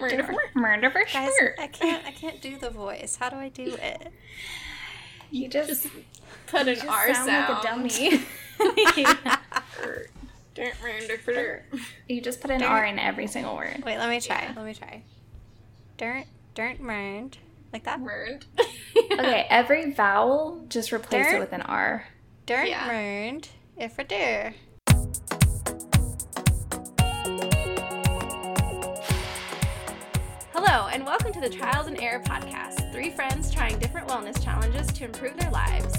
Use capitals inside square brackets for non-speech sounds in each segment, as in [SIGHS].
Murder [LAUGHS] murder for Guys, sure. I can't. I can't do the voice. How do I do [LAUGHS] it? You just, Just put an just R sound sound. like a dummy. [LAUGHS] Murder for sure. you just put an R in every single word. Wait, let me try. Yeah. Let me try. Dirt, dirt, murned. Like that. Murd. Okay, every vowel just replace it with an R. Dirt, Yeah. murned. If for dir. And welcome to the Trials and Error Podcast. Three friends trying different wellness challenges to improve their lives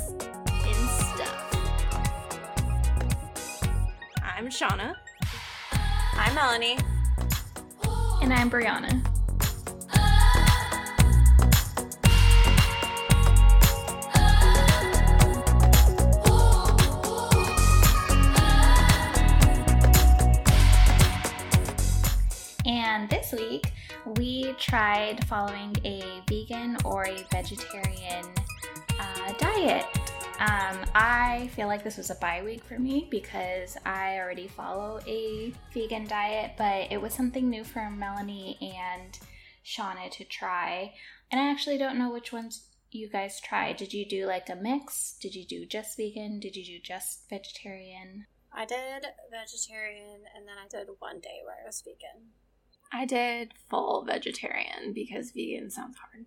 in stuff. I'm Shauna. I'm Melanie. And I'm Brianna. And this week, we tried following a vegan or a vegetarian uh, diet. Um, I feel like this was a bye week for me because I already follow a vegan diet, but it was something new for Melanie and Shauna to try. And I actually don't know which ones you guys tried. Did you do like a mix? Did you do just vegan? Did you do just vegetarian? I did vegetarian, and then I did one day where I was vegan. I did full vegetarian because vegan sounds hard.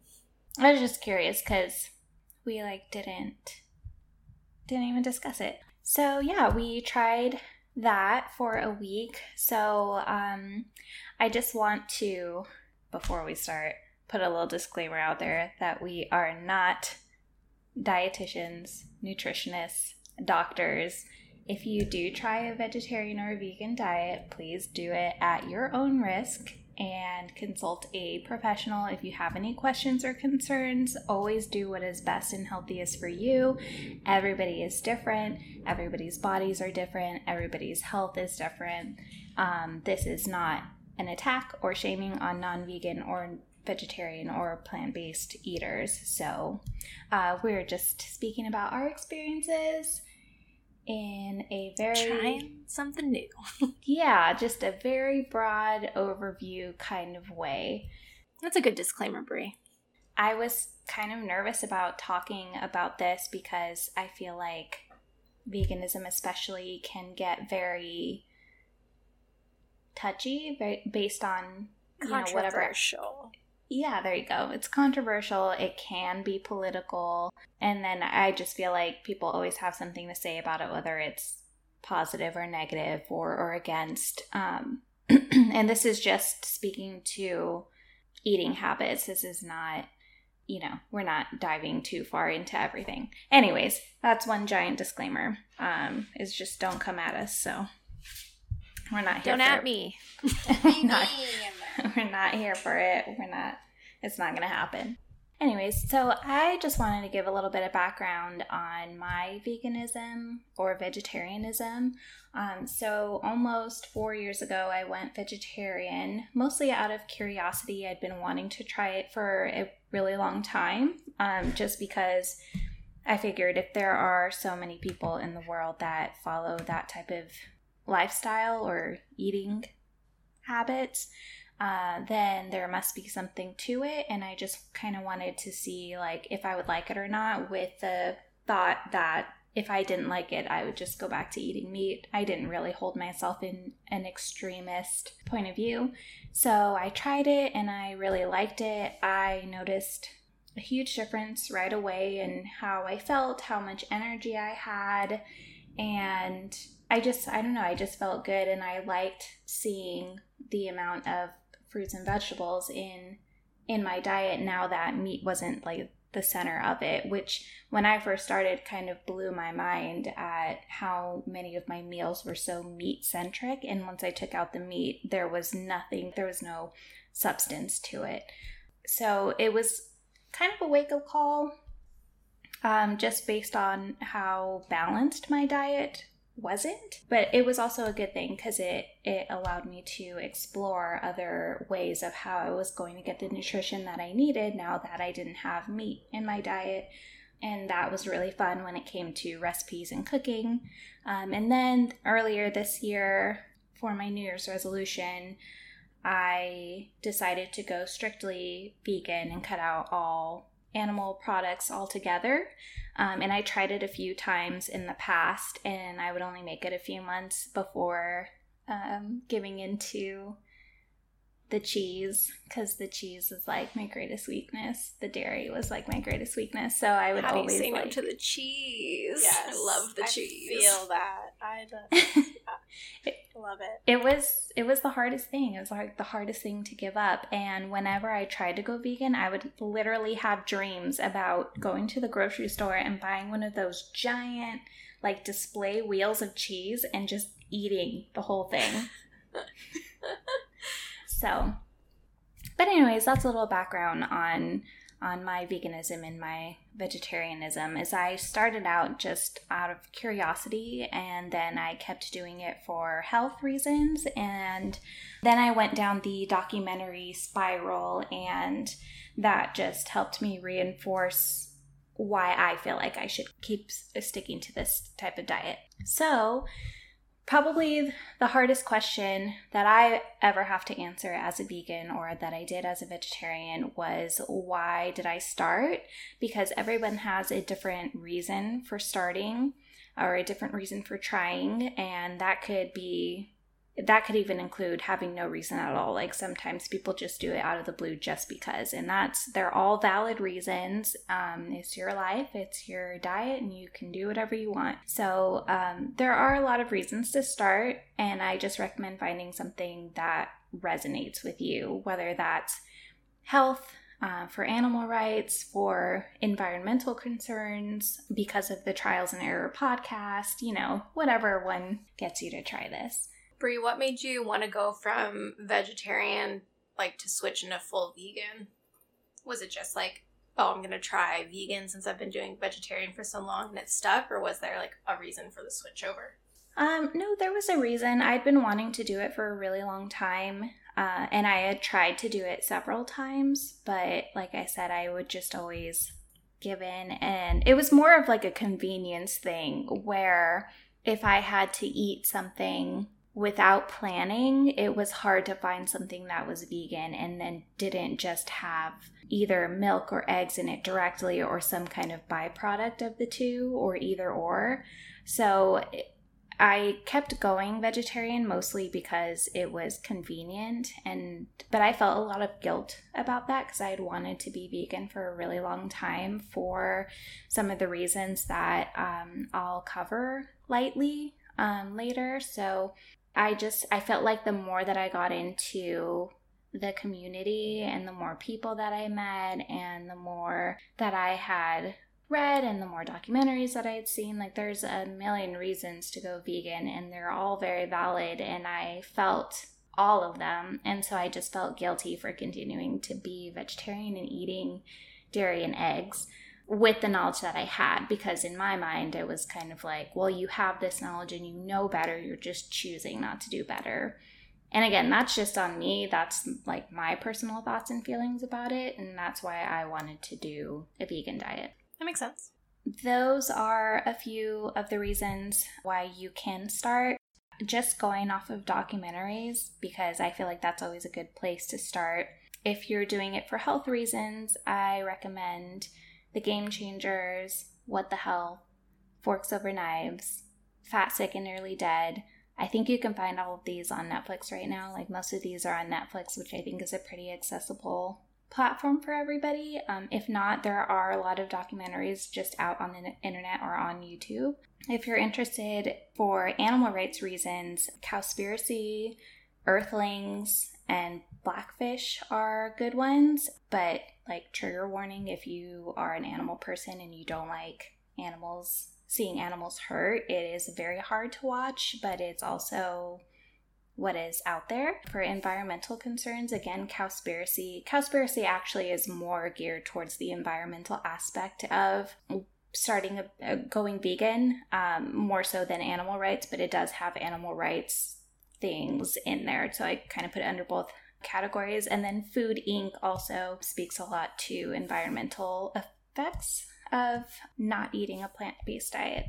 I was just curious because we like didn't didn't even discuss it. So yeah, we tried that for a week. So um, I just want to before we start put a little disclaimer out there that we are not dietitians, nutritionists, doctors. If you do try a vegetarian or a vegan diet, please do it at your own risk and consult a professional if you have any questions or concerns. Always do what is best and healthiest for you. Everybody is different, everybody's bodies are different, everybody's health is different. Um, this is not an attack or shaming on non vegan or vegetarian or plant based eaters. So, uh, we're just speaking about our experiences in a very Trying something new. [LAUGHS] yeah, just a very broad overview kind of way. That's a good disclaimer, Brie. I was kind of nervous about talking about this because I feel like veganism, especially, can get very touchy based on you know whatever. Yeah, there you go. It's controversial. It can be political. And then I just feel like people always have something to say about it, whether it's positive or negative or, or against. Um, [CLEARS THROAT] and this is just speaking to eating habits. This is not, you know, we're not diving too far into everything. Anyways, that's one giant disclaimer. Um, is just don't come at us. So we're not here Don't for at me. [LAUGHS] we're not, [LAUGHS] we're not here for it. We're not, it's not going to happen. Anyways, so I just wanted to give a little bit of background on my veganism or vegetarianism. Um, so, almost four years ago, I went vegetarian, mostly out of curiosity. I'd been wanting to try it for a really long time, um, just because I figured if there are so many people in the world that follow that type of lifestyle or eating habits, uh, then there must be something to it. And I just kind of wanted to see like if I would like it or not, with the thought that if I didn't like it, I would just go back to eating meat. I didn't really hold myself in an extremist point of view. So I tried it and I really liked it. I noticed a huge difference right away in how I felt, how much energy I had, and I just, I don't know, I just felt good and I liked seeing the amount of fruits and vegetables in in my diet now that meat wasn't like the center of it which when i first started kind of blew my mind at how many of my meals were so meat centric and once i took out the meat there was nothing there was no substance to it. So it was kind of a wake up call um, just based on how balanced my diet wasn't but it was also a good thing because it it allowed me to explore other ways of how i was going to get the nutrition that i needed now that i didn't have meat in my diet. And that was really fun when it came to recipes and cooking. Um, and then earlier this year for my new year's resolution I decided to go strictly vegan and cut out all animal products altogether. Um, and I tried it a few times in the past, and I would only make it a few months before um, giving into the cheese because the cheese is like my greatest weakness. The dairy was like my greatest weakness, so I would How do you always say like no to the cheese? Yes, I love the cheese. I cheese. Feel that. [LAUGHS] I love it. it was it was the hardest thing. It was like the hardest thing to give up. And whenever I tried to go vegan, I would literally have dreams about going to the grocery store and buying one of those giant like display wheels of cheese and just eating the whole thing. [LAUGHS] so, but anyways, that's a little background on on my veganism and my vegetarianism is I started out just out of curiosity and then I kept doing it for health reasons and then I went down the documentary spiral and that just helped me reinforce why I feel like I should keep sticking to this type of diet. So, probably the hardest question that I ever have to answer as a vegan or that I did as a vegetarian was why did I start? Because everyone has a different reason for starting or a different reason for trying, and that could be that could even include having no reason at all. Like sometimes people just do it out of the blue just because, and that's they're all valid reasons. Um, it's your life, it's your diet, and you can do whatever you want. So um, there are a lot of reasons to start, and I just recommend finding something that resonates with you, whether that's health. Uh, for animal rights, for environmental concerns, because of the Trials and Error podcast, you know, whatever one gets you to try this. Brie, what made you want to go from vegetarian like to switch into full vegan? Was it just like, oh, I'm gonna try vegan since I've been doing vegetarian for so long and it stuck, or was there like a reason for the switch over? Um, no, there was a reason. I'd been wanting to do it for a really long time. Uh, and I had tried to do it several times, but like I said, I would just always give in. And it was more of like a convenience thing where if I had to eat something without planning, it was hard to find something that was vegan and then didn't just have either milk or eggs in it directly or some kind of byproduct of the two or either or. So I kept going vegetarian mostly because it was convenient and but I felt a lot of guilt about that because I had wanted to be vegan for a really long time for some of the reasons that um, I'll cover lightly um, later. So I just I felt like the more that I got into the community and the more people that I met and the more that I had read and the more documentaries that I had seen, like there's a million reasons to go vegan and they're all very valid and I felt all of them. And so I just felt guilty for continuing to be vegetarian and eating dairy and eggs with the knowledge that I had because in my mind it was kind of like, well, you have this knowledge and you know better, you're just choosing not to do better. And again, that's just on me. That's like my personal thoughts and feelings about it. And that's why I wanted to do a vegan diet. That makes sense. Those are a few of the reasons why you can start. Just going off of documentaries, because I feel like that's always a good place to start. If you're doing it for health reasons, I recommend The Game Changers, What the Health, Forks Over Knives, Fat, Sick, and Nearly Dead. I think you can find all of these on Netflix right now. Like most of these are on Netflix, which I think is a pretty accessible platform for everybody. Um, if not, there are a lot of documentaries just out on the internet or on YouTube. If you're interested for animal rights reasons, Cowspiracy, Earthlings, and Blackfish are good ones, but like trigger warning if you are an animal person and you don't like animals, seeing animals hurt, it is very hard to watch, but it's also what is out there for environmental concerns. Again, Cowspiracy. Cowspiracy actually is more geared towards the environmental aspect of starting a, a going vegan, um, more so than animal rights, but it does have animal rights things in there. So I kind of put it under both categories. And then Food Inc. also speaks a lot to environmental effects of not eating a plant based diet.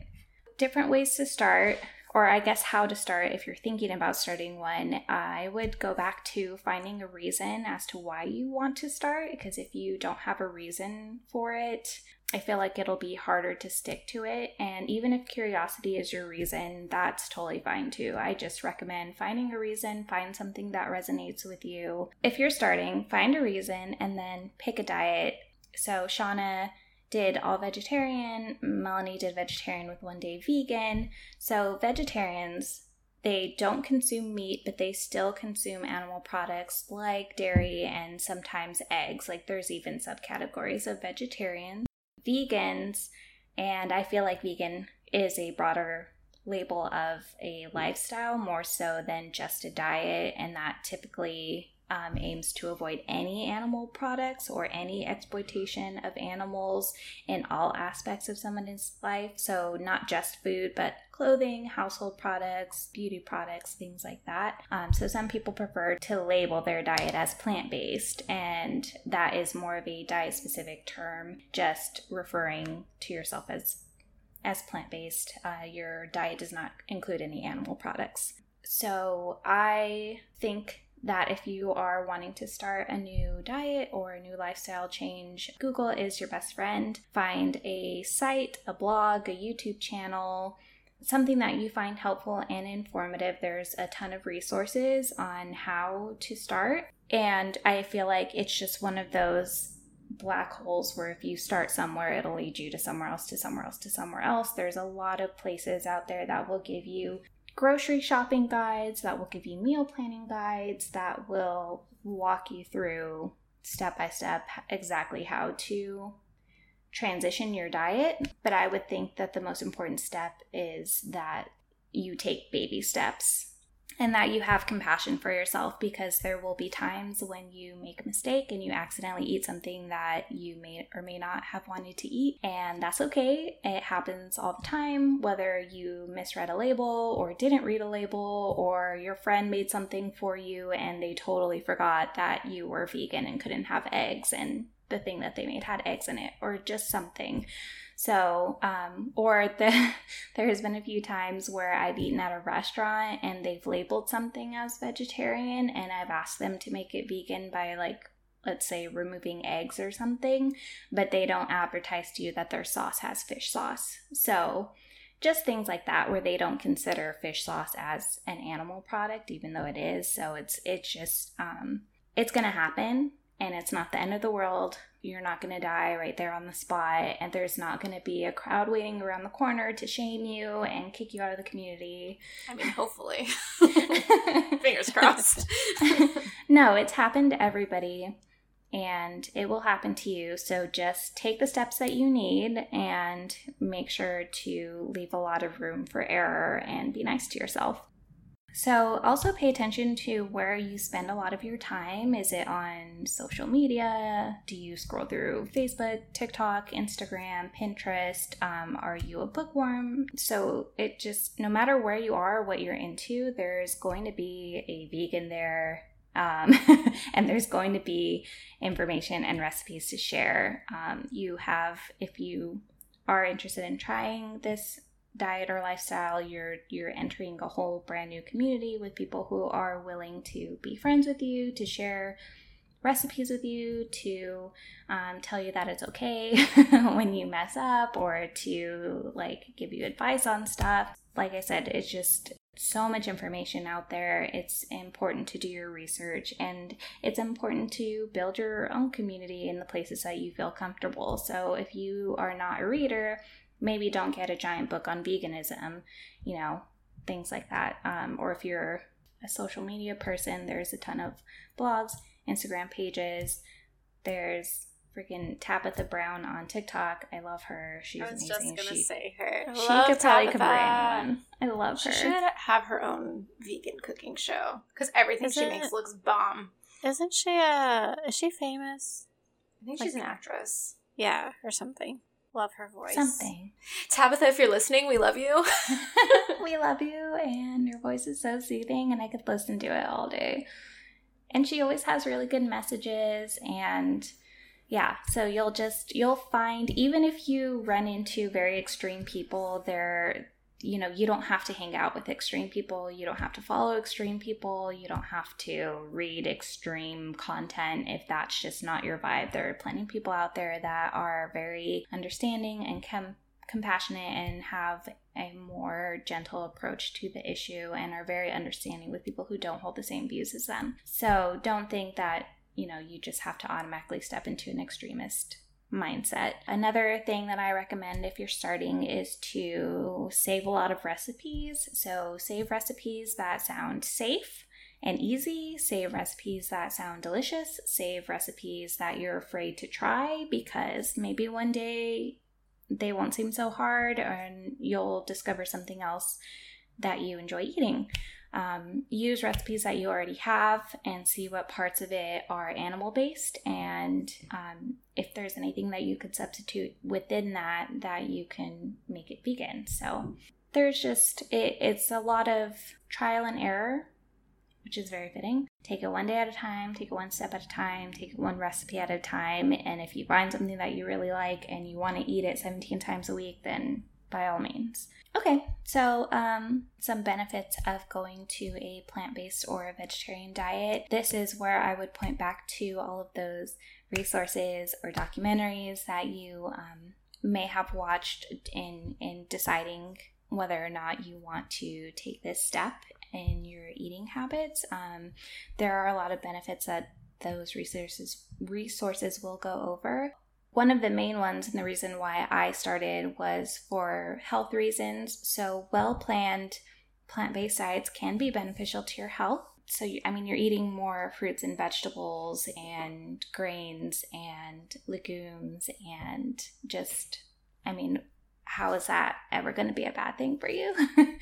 Different ways to start or I guess how to start if you're thinking about starting one, I would go back to finding a reason as to why you want to start. Because if you don't have a reason for it, I feel like it'll be harder to stick to it. And even if curiosity is your reason, that's totally fine too. I just recommend finding a reason, find something that resonates with you. If you're starting, find a reason and then pick a diet. So, Shauna did all vegetarian, Melanie did vegetarian with one day vegan. So, vegetarians, they don't consume meat, but they still consume animal products like dairy and sometimes eggs. Like, there's even subcategories of vegetarians. Vegans, and I feel like vegan is a broader label of a lifestyle more so than just a diet, and that typically um, aims to avoid any animal products or any exploitation of animals in all aspects of someone's life. So, not just food, but clothing, household products, beauty products, things like that. Um, so, some people prefer to label their diet as plant based, and that is more of a diet specific term, just referring to yourself as as plant based. Uh, your diet does not include any animal products. So, I think that if you are wanting to start a new diet or a new lifestyle change, Google is your best friend. Find a site, a blog, a YouTube channel, something that you find helpful and informative. There's a ton of resources on how to start. And I feel like it's just one of those black holes where if you start somewhere, it'll lead you to somewhere else, to somewhere else, to somewhere else. There's a lot of places out there that will give you grocery shopping guides, that will give you meal planning guides, that will walk you through step by step exactly how to transition your diet. But I would think that the most important step is that you take baby steps and that you have compassion for yourself because there will be times when you make a mistake and you accidentally eat something that you may or may not have wanted to eat and that's okay. It happens all the time whether you misread a label or didn't read a label or your friend made something for you and they totally forgot that you were vegan and couldn't have eggs and the thing that they made had eggs in it or just something so, um, or the, [LAUGHS] there has been a few times where I've eaten at a restaurant and they've labeled something as vegetarian, and I've asked them to make it vegan by like let's say removing eggs or something, but they don't advertise to you that their sauce has fish sauce. So, just things like that where they don't consider fish sauce as an animal product even though it is. So it's it's just um it's to happen and it's not the end of the world. You're not going to die right there on the spot, and there's not going to be a crowd waiting around the corner to shame you and kick you out of the community. I mean, hopefully. [LAUGHS] Fingers crossed. [LAUGHS] no, it's happened to everybody, and it will happen to you. So just take the steps that you need and make sure to leave a lot of room for error and be nice to yourself. So, also pay attention to where you spend a lot of your time. Is it on social media? Do you scroll through Facebook, TikTok, Instagram, Pinterest? Um, are you a bookworm? So, it just, no matter where you are, what you're into, there's going to be a vegan there. Um, [LAUGHS] and there's going to be information and recipes to share. Um, you have, if you are interested in trying this diet or lifestyle you're you're entering a whole brand new community with people who are willing to be friends with you to share recipes with you to um, tell you that it's okay [LAUGHS] when you mess up or to like give you advice on stuff like i said it's just so much information out there. It's important to do your research and it's important to build your own community in the places that you feel comfortable. So, if you are not a reader, maybe don't get a giant book on veganism, you know, things like that. Um, or if you're a social media person, there's a ton of blogs, Instagram pages. There's freaking Tabitha Brown on TikTok. I love her. She's I was amazing. just gonna she, say her. she could probably Tabitha. combine one. I love She her. should have her own vegan cooking show because everything Is she it- makes looks bomb. Isn't she uh is she famous? I think she's an actress. Yeah, or something. Love her voice. Something. Tabitha, if you're listening, we love you. [LAUGHS] we love you, and your voice is so soothing, and I could listen to it all day. And she always has really good messages, and yeah, so you'll just you'll find even if you run into very extreme people, there you know, you don't have to hang out with extreme people. You don't have to follow extreme people. You don't have to read extreme content if that's just not your vibe. There are plenty of people out there that are very understanding and com- compassionate and have a more gentle approach to the issue and are very understanding with people who don't hold the same views as them. So don't think that, you know, you just have to automatically step into an extremist mindset. Another thing that I recommend if you're starting is to save a lot of recipes. So, save recipes that sound safe and easy, save recipes that sound delicious, save recipes that you're afraid to try because maybe one day they won't seem so hard and you'll discover something else that you enjoy eating. Um, use recipes that you already have and see what parts of it are animal based and um, if there's anything that you could substitute within that that you can make it vegan. So there's just it, it's a lot of trial and error which is very fitting. Take it one day at a time take it one step at a time take it one recipe at a time. And if you find something that you really like and you want to eat it 17 times a week then by all means Okay, so um, some benefits of going to a plant based or a vegetarian diet. This is where I would point back to all of those resources or documentaries that you um, may have watched in in deciding whether or not you want to take this step in your eating habits. Um, there are a lot of benefits that those resources resources will go over. One of the main ones, and the reason why I started, was for health reasons. So, well planned plant based diets can be beneficial to your health. So, you, I mean, you're eating more fruits and vegetables and grains and legumes and just, I mean, how is that ever going to be a bad thing for you? [LAUGHS]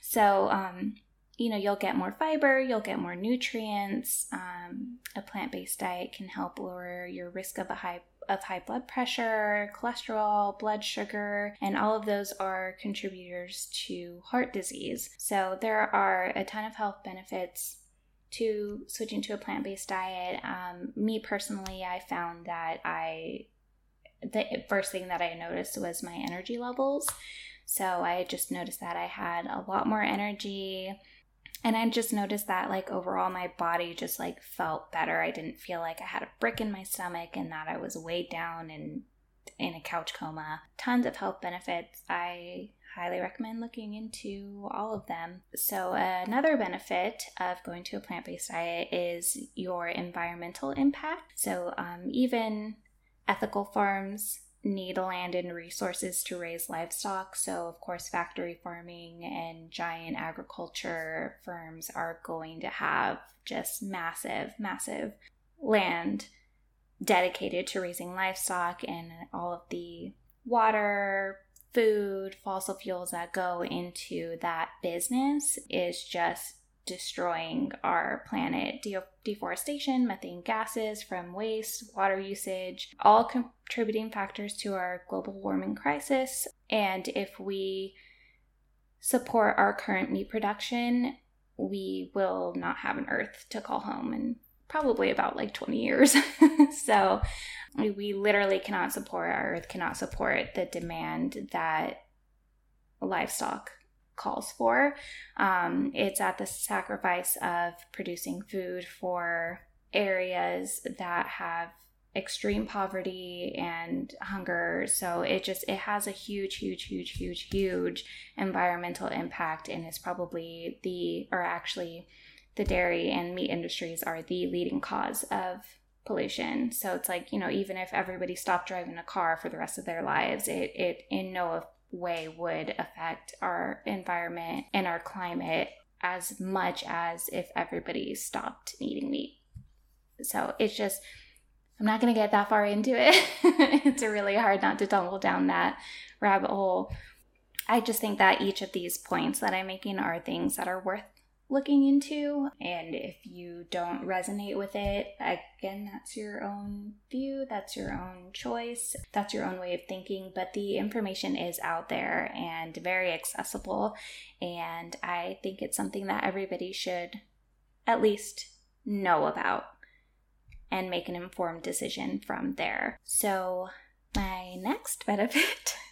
so, um, you know, you'll get more fiber, you'll get more nutrients. Um, a plant based diet can help lower your risk of a high of high blood pressure, cholesterol, blood sugar, and all of those are contributors to heart disease. So there are a ton of health benefits to switching to a plant based diet. Um, me personally, I found that I the first thing that I noticed was my energy levels. So I just noticed that I had a lot more energy and I just noticed that like overall my body just like felt better. I didn't feel like I had a brick in my stomach and that I was weighed down and in a couch coma. Tons of health benefits. I highly recommend looking into all of them. So, another benefit of going to a plant based diet is your environmental impact. So, um, even ethical farms need land and resources to raise livestock. So, of course, factory farming and giant agriculture firms are going to have just massive, massive land dedicated to raising livestock and all of the water, food, fossil fuels that go into that business is just destroying our planet. De- deforestation, methane gases from waste, water usage, all contributing factors to our global warming crisis. And if we support our current meat production, we will not have an earth to call home in probably about like 20 years. [LAUGHS] so we literally cannot support our earth, cannot support the demand that livestock calls for. Um, it's at the sacrifice of producing food for areas that have extreme poverty and hunger so it just it has a huge huge huge huge huge environmental impact and is probably the or actually the dairy and meat industries are the leading cause of pollution so it's like you know even if everybody stopped driving a car for the rest of their lives it it in no way would affect our environment and our climate as much as if everybody stopped eating meat. So it's just, I'm not going to get that far into it. [LAUGHS] it's really hard not to tumble down that rabbit hole. I just think that each of these points that I'm making are things that are worth looking into. And if you don't resonate with it, again, that's your own view, that's your own choice, that's your own way of thinking. But the information is out there and very accessible. And I think it's something that everybody should at least know about and make an informed decision from there. So, my next benefit [LAUGHS]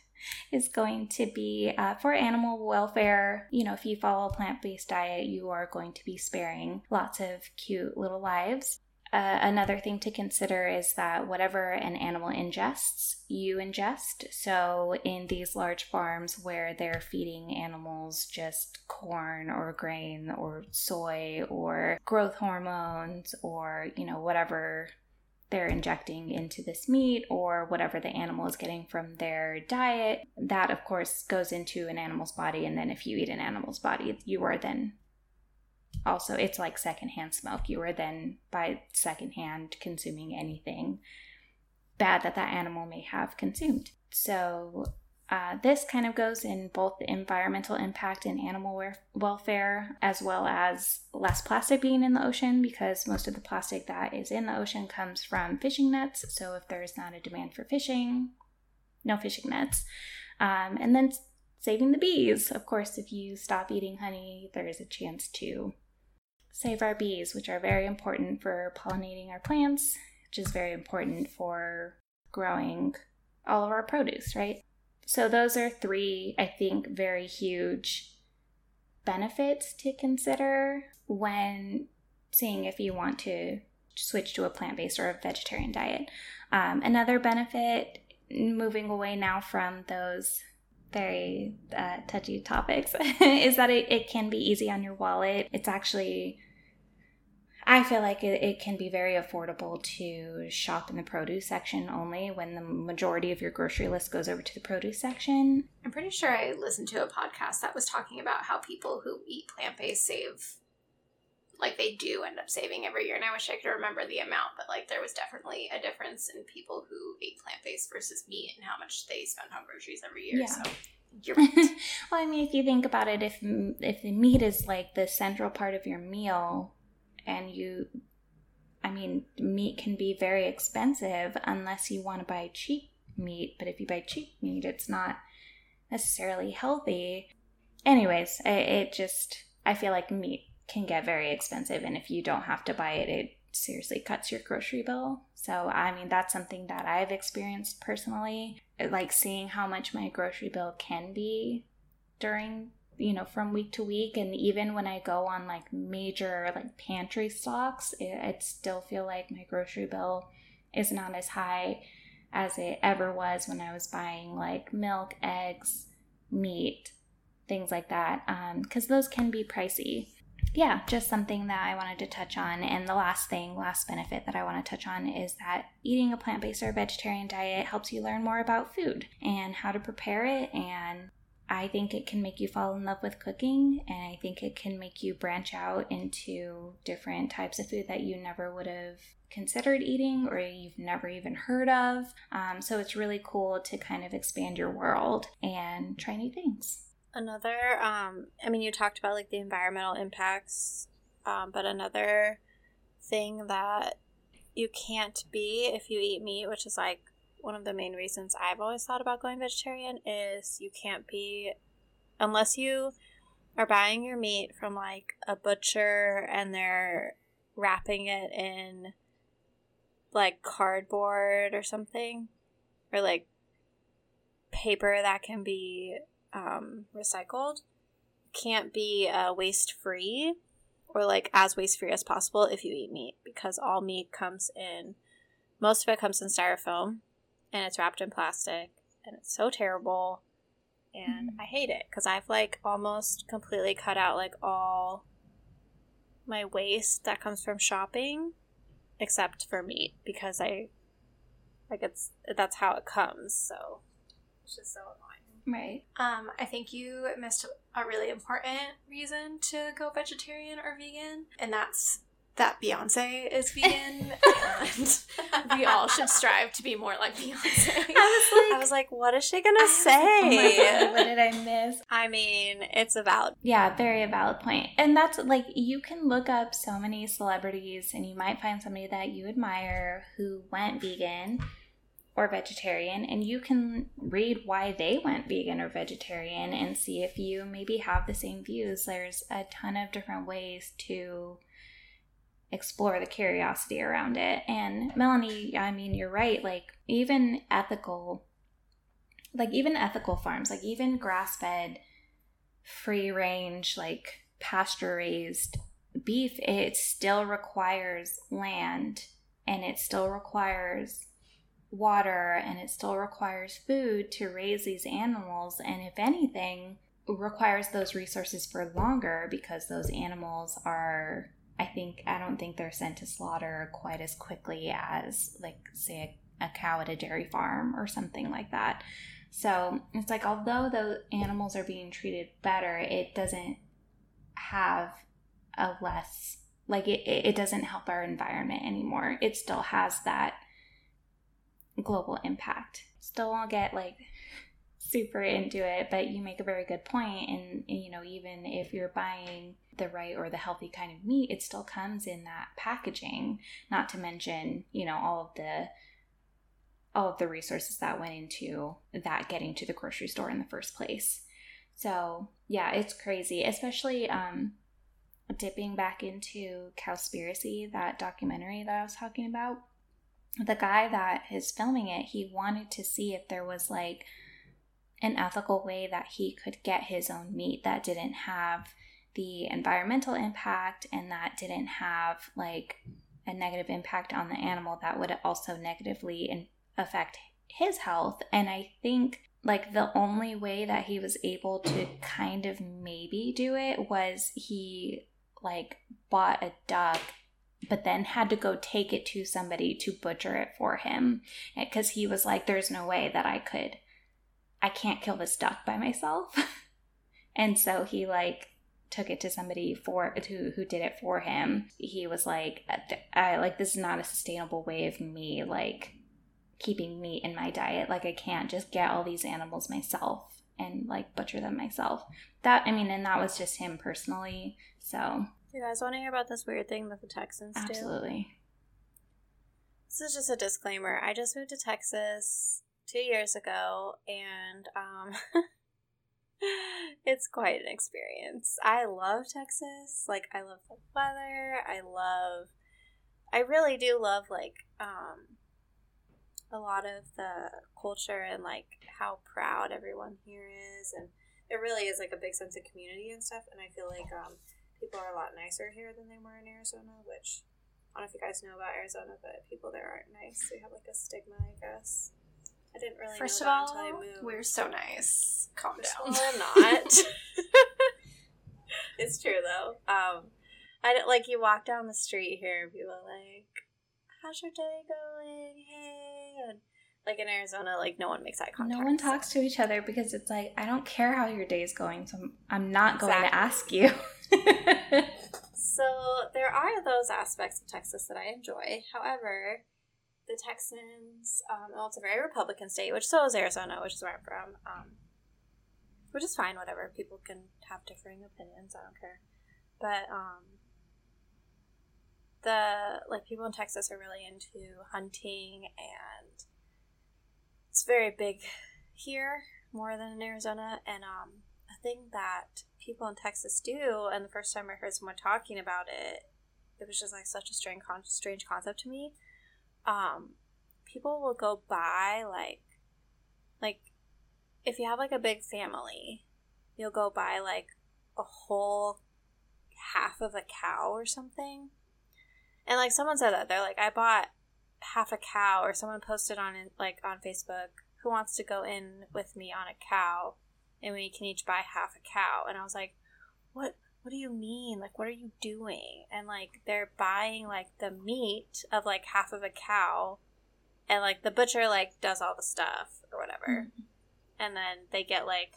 is going to be uh, for animal welfare. You know, if you follow a plant based diet, you are going to be sparing lots of cute little lives. Uh, another thing to consider is that whatever an animal ingests, you ingest. So, in these large farms where they're feeding animals just corn or grain or soy or growth hormones or, you know, whatever they're injecting into this meat or whatever the animal is getting from their diet, that of course goes into an animal's body. And then if you eat an animal's body, you are then also it's like secondhand smoke you are then by secondhand consuming anything bad that that animal may have consumed so uh, this kind of goes in both the environmental impact and animal welfare, as well as less plastic being in the ocean, because most of the plastic that is in the ocean comes from fishing nets. So, if there's not a demand for fishing, no fishing nets. Um, and then saving the bees. Of course, if you stop eating honey, there's a chance to save our bees, which are very important for pollinating our plants, which is very important for growing all of our produce, right? So, those are three, I think, very huge benefits to consider when seeing if you want to switch to a plant based or a vegetarian diet. Um, another benefit, moving away now from those very uh, touchy topics, [LAUGHS] is that it, it can be easy on your wallet. It's actually I feel like it, it, can be very affordable to shop in the produce section only when the majority of your grocery list goes over to the produce section. I'm pretty sure I listened to a podcast that was talking about how people who eat plant based save, like they do end up saving every year. And I wish I could remember the amount, but like there was definitely a difference in people who ate plant based versus meat and how much they spend on groceries every year. Yeah. So you're [LAUGHS] right. well, I mean, if you think about it, if if the meat is like the central part of your meal, and you I mean, meat can be very expensive unless you want to buy cheap meat, but if you buy cheap meat, it's not necessarily healthy. Anyways, it, it just I feel like meat can get very expensive and if you don't have to buy it, it seriously cuts your grocery bill. So, I mean, that's something that I've experienced personally, like seeing how much my grocery bill can be during you know from week to week and even when i go on like major like pantry stocks it, it still feel like my grocery bill is not as high as it ever was when i was buying like milk eggs meat things like that because um, those can be pricey. Yeah just something that i wanted to touch on and the last thing last benefit that i want to touch on is that eating a plant-based or vegetarian diet helps you learn more about food and how to prepare it and I think it can make you fall in love with cooking, and I think it can make you branch out into different types of food that you never would have considered eating or you've never even heard of. Um, so it's really cool to kind of expand your world and try new things. Another, um, I mean, you talked about like the environmental impacts, um, but another thing that you can't be if you eat meat, which is like one of the main reasons I've always thought about going vegetarian is you can't be unless you are buying your meat from like a butcher and they're wrapping it in like cardboard or something or like paper that can be um, recycled can't be uh, waste free or like as waste free as possible if you eat meat because all meat comes in most of it comes in styrofoam and it's wrapped in plastic and it's so terrible and mm-hmm. I hate it because I've like almost completely cut out like all my waste that comes from shopping except for meat because I like it's that's how it comes so it's just so annoying. Right. Um, I think you missed a really important reason to go vegetarian or vegan, and that's that Beyonce is [LAUGHS] vegan, and we all should strive to be more like Beyonce. I was like, I was like, what is she gonna say? Like, oh what did I miss? [LAUGHS] I mean, it's a valid. Yeah, very a valid point, and that's like you can look up so many celebrities, and you might find somebody that you admire who went vegan or vegetarian, and you can read why they went vegan or vegetarian and see if you maybe have the same views. There's a ton of different ways to explore the curiosity around it. And Melanie, I mean, you're right. Like, even ethical like even ethical farms, like even grass fed, free range, like pasture raised beef, it still requires land and it still requires water and it still requires food to raise these animals. And if anything, requires those resources for longer because those animals are I think I don't think they're sent to slaughter quite as quickly as like say a, a cow at a dairy farm or something like that. So it's like although the animals are being treated better, it doesn't have a less like it, it doesn't help our environment anymore. It still has that global impact. Still won't get like super into it, but you make a very good point. And, you know, even if you're buying the right or the healthy kind of meat, it still comes in that packaging, not to mention, you know, all of the all of the resources that went into that getting to the grocery store in the first place. So yeah, it's crazy, especially um, dipping back into Cowspiracy, that documentary that I was talking about. The guy that is filming it, he wanted to see if there was like an ethical way that he could get his own meat that didn't have the environmental impact and that didn't have like a negative impact on the animal that would also negatively affect his health. And I think like the only way that he was able to kind of maybe do it was he like bought a duck but then had to go take it to somebody to butcher it for him because he was like there's no way that I could I can't kill this duck by myself. [LAUGHS] and so he like took it to somebody for who who did it for him. He was like, uh, I like this is not a sustainable way of me like keeping meat in my diet. Like I can't just get all these animals myself and like butcher them myself. That I mean, and that was just him personally. So you guys want to hear about this weird thing that the Texans absolutely. do? Absolutely. This is just a disclaimer. I just moved to Texas two years ago, and um, [LAUGHS] it's quite an experience. I love Texas. Like, I love the weather. I love, I really do love, like, um, a lot of the culture and, like, how proud everyone here is. And it really is, like, a big sense of community and stuff. And I feel like um, people are a lot nicer here than they were in Arizona, which I don't know if you guys know about Arizona, but people there aren't nice. They have, like, a stigma, I guess. I didn't really. First of all, we're so nice. Calm First down. I'm not. [LAUGHS] it's true though. Um, I don't like you walk down the street here and people are like, "How's your day going? Hey." And, like in Arizona, like no one makes eye contact. No one talks to each other because it's like I don't care how your day is going, so I'm, I'm not going exactly. to ask you. [LAUGHS] so there are those aspects of Texas that I enjoy. However, the Texans, um, well, it's a very Republican state, which so is Arizona, which is where I'm from. Um, which is fine, whatever. People can have differing opinions. I don't care. But um, the like people in Texas are really into hunting, and it's very big here more than in Arizona. And um, a thing that people in Texas do, and the first time I heard someone talking about it, it was just like such a strange, strange concept to me um people will go buy like like if you have like a big family you'll go buy like a whole half of a cow or something. And like someone said that they're like i bought half a cow or someone posted on like on facebook who wants to go in with me on a cow? And we can each buy half a cow. And i was like what what do you mean? Like, what are you doing? And like, they're buying like the meat of like half of a cow, and like the butcher like does all the stuff or whatever, mm-hmm. and then they get like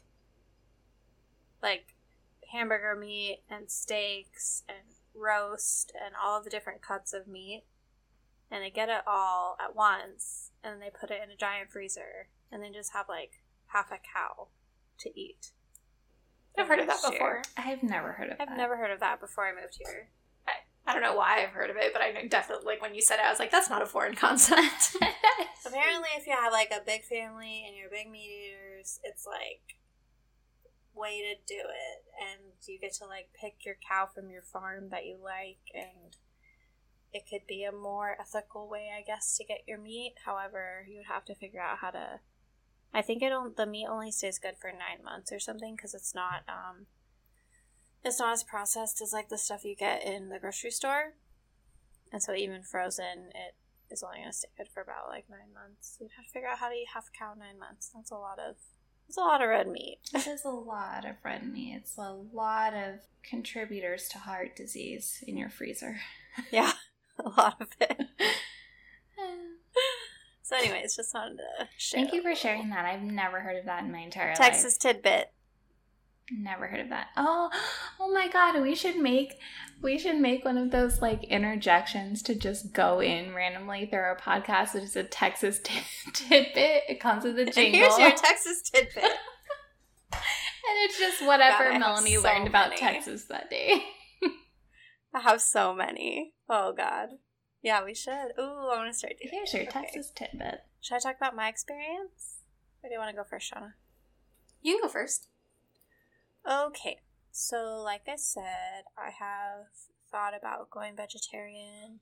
like hamburger meat and steaks and roast and all the different cuts of meat, and they get it all at once, and then they put it in a giant freezer, and then just have like half a cow to eat. I've heard of that before. I've never heard of I've that. never heard of that before I moved here. I, I don't know why I've heard of it, but I definitely, like, when you said it, I was like, that's not a foreign concept. [LAUGHS] Apparently, if you have, like, a big family and you're big meat eaters, it's, like, way to do it. And you get to, like, pick your cow from your farm that you like, and it could be a more ethical way, I guess, to get your meat. However, you would have to figure out how to I think it the meat only stays good for nine months or something because it's not um, it's not as processed as like the stuff you get in the grocery store, and so even frozen, it is only gonna stay good for about like nine months. You'd have to figure out how to eat half cow nine months. That's a lot of it's a lot of red meat. It is a lot of red meat. It's a lot of contributors to heart disease in your freezer. Yeah, [LAUGHS] a lot of it. [LAUGHS] so, anyways, just wanted to share. Thank you for sharing that. I've never heard of that in my entire life. Texas tidbit. Never heard of that. Oh, oh my god, we should make we should make one of those like interjections to just go in randomly through our podcast. It is a Texas t- [LAUGHS] tidbit. It comes with a jingle. Here's your Texas tidbit. [LAUGHS] and it's just whatever God, Melanie so learned about many. Texas that day. [LAUGHS] I have so many. Oh God. Yeah, we should. Ooh, I want to start doing. Here's your Okay. Texas tidbit. Should I talk about my experience? Or do you want to go first, Shauna? You can go first. Okay, so like I said, I have thought about going vegetarian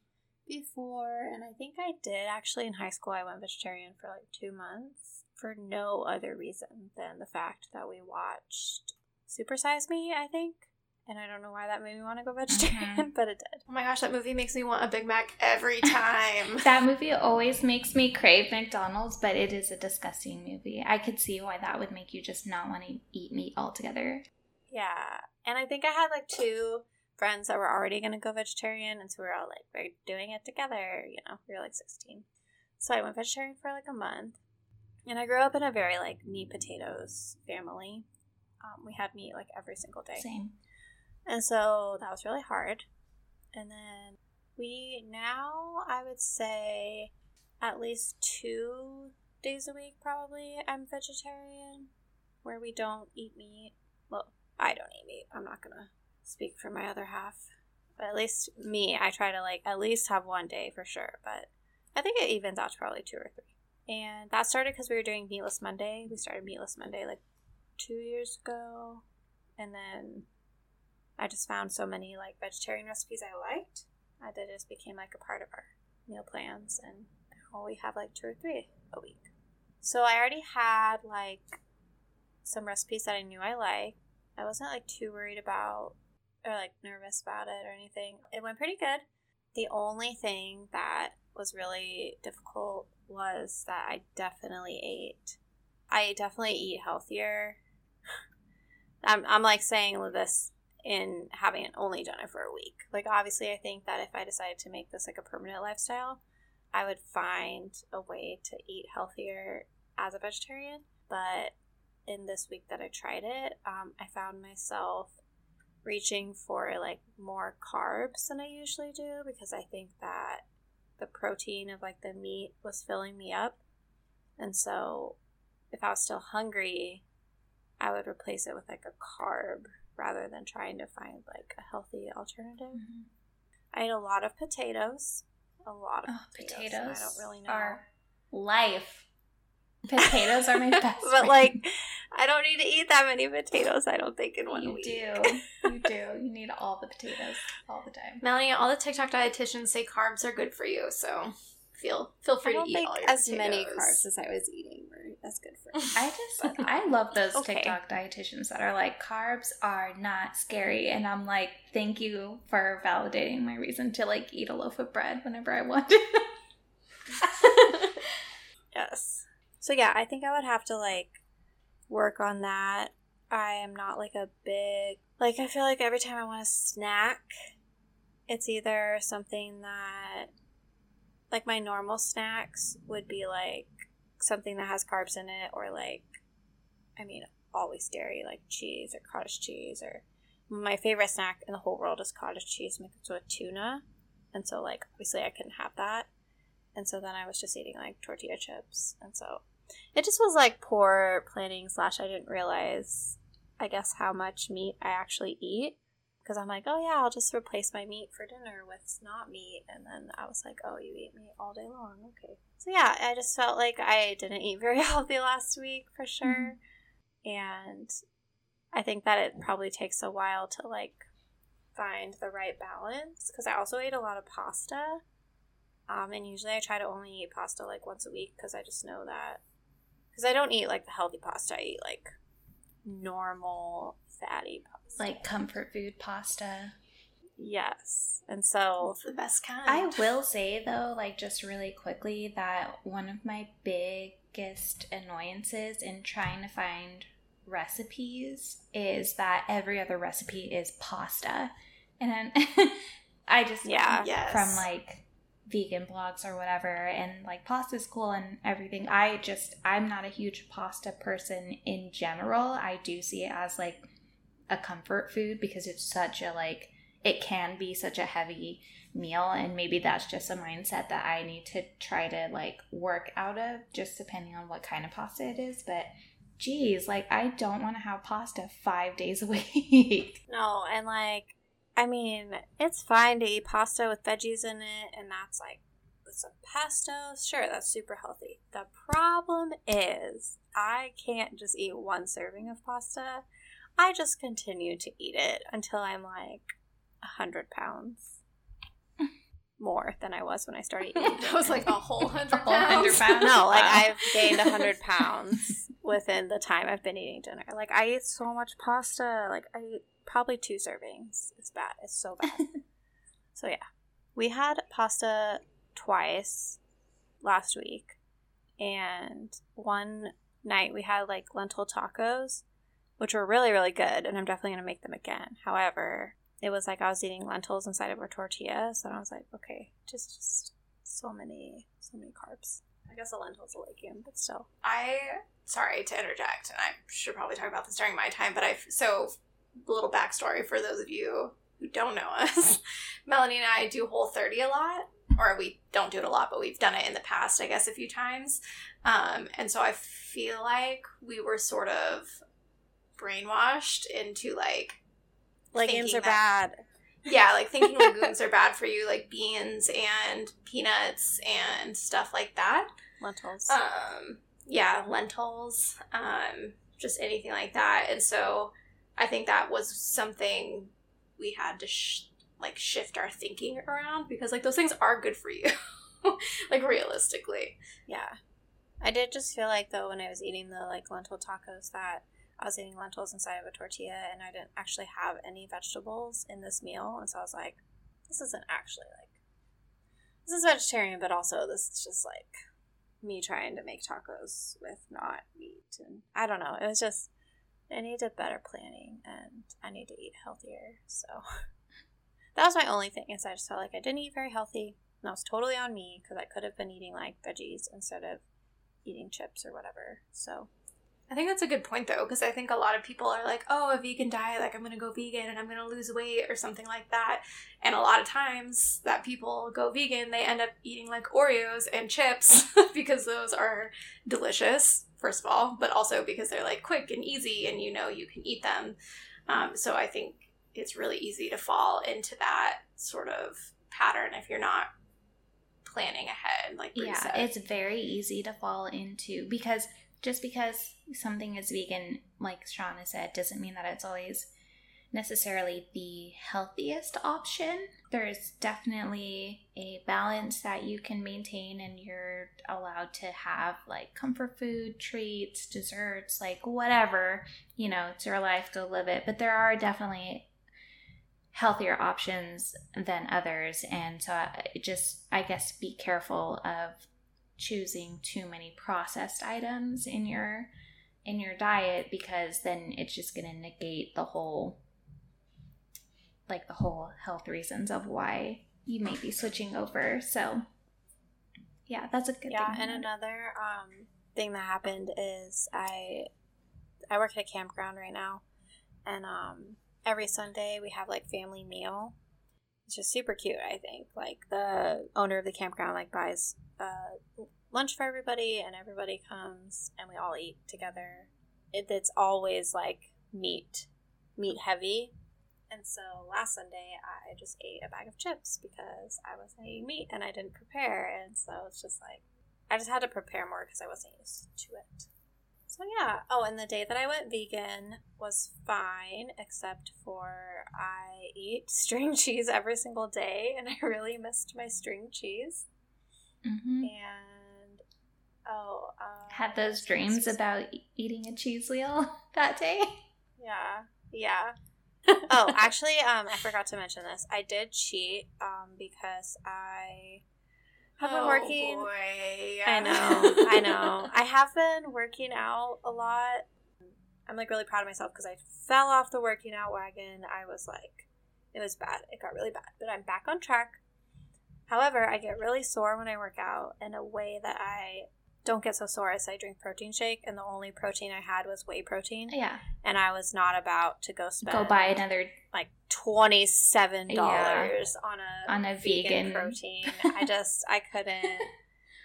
before, and I think I did actually in high school. I went vegetarian for like two months for no other reason than the fact that we watched Super Size Me, I think. And I don't know why that made me want to go vegetarian, [LAUGHS] but it did. Oh my gosh, that movie makes me want a Big Mac every time. [LAUGHS] That movie always makes me crave McDonald's, but it is a disgusting movie. I could see why that would make you just not want to eat meat altogether. Yeah. And I think I had like two friends that were already going to go vegetarian. And so we were all like, we're doing it together. You know, we were like 16. So I went vegetarian for like a month. And I grew up in a very like meat potatoes family. Um, we had meat like every single day. Same. And so that was really hard. And then we now, I would say, at least two days a week probably, I'm vegetarian, where we don't eat meat. Well, I don't eat meat. I'm not going to speak for my other half. But at least me, I try to like at least have one day for sure. But I think it evens out to probably two or three. And that started because we were doing Meatless Monday. We started Meatless Monday like two years ago. And then I just found so many like vegetarian recipes I liked uh, that just became like a part of our meal plans. And now we have like two or three a week. So I already had like some recipes that I knew I liked. I wasn't like too worried about or like nervous about it or anything. It went pretty good. The only thing that was really difficult was that I definitely ate. I definitely eat healthier. [SIGHS] I'm, I'm like saying this in having only done it for a week. Like, obviously, I think that if I decided to make this like a permanent lifestyle, I would find a way to eat healthier as a vegetarian. But in this week that I tried it, um, I found myself reaching for like more carbs than I usually do because I think that the protein of like the meat was filling me up. And so if I was still hungry, I would replace it with like a carb rather than trying to find like a healthy alternative. Mm-hmm. I ate a lot of potatoes. A lot of Oh, potatoes. potatoes I don't really know. are life. [LAUGHS] Potatoes are my [LAUGHS] best. but friend. like, I don't need to eat that many potatoes. I don't think in one you week. You do, [LAUGHS] you do. You need all the potatoes all the time. Melanie, all the TikTok dietitians say carbs are good for you, so feel feel free to don't eat think all your as potatoes. many carbs as I was eating were as good for me. I just I love those [LAUGHS] Okay. TikTok dietitians that are like carbs are not scary and I'm like thank you for validating my reason to like eat a loaf of bread whenever I want to. [LAUGHS] Yes. So yeah, I think I would have to like work on that. I am not like a big like I feel like every time I want a snack, it's either something that like my normal snacks would be like something that has carbs in it or like I mean always dairy like cheese or cottage cheese or my favorite snack in the whole world is cottage cheese mixed with tuna. And so like obviously I couldn't have that. And so then I was just eating like tortilla chips. And so it just was like poor planning slash I didn't realize I guess how much meat I actually eat. Because I'm like, oh yeah, I'll just replace my meat for dinner with not meat. And then I was like, oh, you eat meat all day long. Okay. So yeah, I just felt like I didn't eat very [LAUGHS] healthy last week for sure. And I think that it probably takes a while to like find the right balance. Because I also ate a lot of pasta. Um, and usually I try to only eat pasta like once a week because I just know that because I don't eat like the healthy pasta. I eat like normal fatty pasta, like comfort food pasta. Yes, and so It's the best kind. I will say though, like just really quickly, that one of my biggest annoyances in trying to find recipes is that every other recipe is pasta, and [LAUGHS] I just Yeah. Yes. from like vegan blogs or whatever and like pasta is cool and everything i just i'm not a huge pasta person in general i do see it as like a comfort food because it's such a like it can be such a heavy meal and maybe that's just a mindset that i need to try to like work out of just depending on what kind of pasta it is but geez like i don't want to have pasta five days a [LAUGHS] week no, and like I mean, it's fine to eat pasta with veggies in it, and that's like with some pesto. Sure, that's super healthy. The problem is, I can't just eat one serving of pasta. I just continue to eat it until I'm like a hundred pounds [LAUGHS] more than I was when I started [LAUGHS] eating. that was like a [LAUGHS] whole hundred pounds. pounds? No, like Wow. I've gained a hundred pounds within the time I've been eating dinner. Like I eat so much pasta. Like I eat probably two servings. It's bad. It's so bad. so yeah, we had pasta twice last week, and one night we had like lentil tacos, which were really really good, and I'm definitely gonna make them again. However. It was like I was eating lentils inside of a tortilla, so I was like, okay, just, just so many, so many carbs. I guess a lentil's a legume, but still. I sorry to interject, and I should probably talk about this during my time, but I so a little backstory for those of you who don't know [LAUGHS] us. Melanie and I do Whole 30 a lot, or we don't do it a lot, but we've done it in the past, I guess, a few times. Um, and so I feel like we were sort of brainwashed into like Legumes are bad. [LAUGHS] yeah, like thinking legumes are bad for you, like beans and peanuts and stuff like that. Lentils. Um, yeah, lentils, um, just anything like that. And so I think that was something we had to sh- like shift our thinking around because like those things are good for you, [LAUGHS] like realistically. yeah. I did just feel like though when I was eating the like lentil tacos that I was eating lentils inside of a tortilla and I didn't actually have any vegetables in this meal, and so I was like, this isn't actually like this is vegetarian, but also this is just like me trying to make tacos with not meat, and I don't know. It was just I needed better planning, and I need to eat healthier. So [LAUGHS] that was my only thing. Is I just felt like I didn't eat very healthy, and that was totally on me because I could have been eating like veggies instead of eating chips or whatever. So I think that's a good point though, because I think a lot of people are like, oh, a vegan diet, like I'm gonna go vegan and I'm gonna lose weight or something like that. And a lot of times that people go vegan, they end up eating like Oreos and chips [LAUGHS] because those are delicious, first of all, but also because they're like quick and easy and you know you can eat them. Um, so I think it's really easy to fall into that sort of pattern if you're not planning ahead, like yeah, said. it's very easy to fall into because just because something is vegan, like Shauna said, doesn't mean that it's always necessarily the healthiest option. There's definitely a balance that you can maintain, and you're allowed to have like comfort food, treats, desserts, like whatever. You know, it's your life, go live it. But there are definitely healthier options than others and so I just i guess be careful of choosing too many processed items in your in your diet because then it's just going to negate the whole like the whole health reasons of why you may be switching over so yeah that's a good yeah, thing and another um, thing that happened is I I work at a campground right now, and um, every Sunday we have like family meal. It's just super cute. I think like the owner of the campground like buys uh, lunch for everybody, and everybody comes and we all eat together. It, it's always like meat, meat heavy. And so last Sunday I just ate a bag of chips because I wasn't eating meat and I didn't prepare, and so it's just like I just had to prepare more because I wasn't used to it. So yeah. Oh, and the day that I went vegan was fine, except for I eat string cheese every single day, and I really missed my string cheese. hmm And oh, um, had those dreams about eating a cheese wheel [LAUGHS] that day. Yeah. Yeah. [LAUGHS] oh, actually, um, I forgot to mention this. I did cheat, um, because I have been Oh, working. boy. I know, I know. [LAUGHS] I have been working out a lot. I'm like really proud of myself because I fell off the working out wagon. I was like, it was bad. It got really bad, but I'm back on track. However, I get really sore when I work out in a way that I don't get so sore as I drink protein shake, and the only protein I had was whey protein, Yeah. and I was not about to go spend Go buy another. like twenty seven dollars on a On a vegan. protein. [LAUGHS] I just I couldn't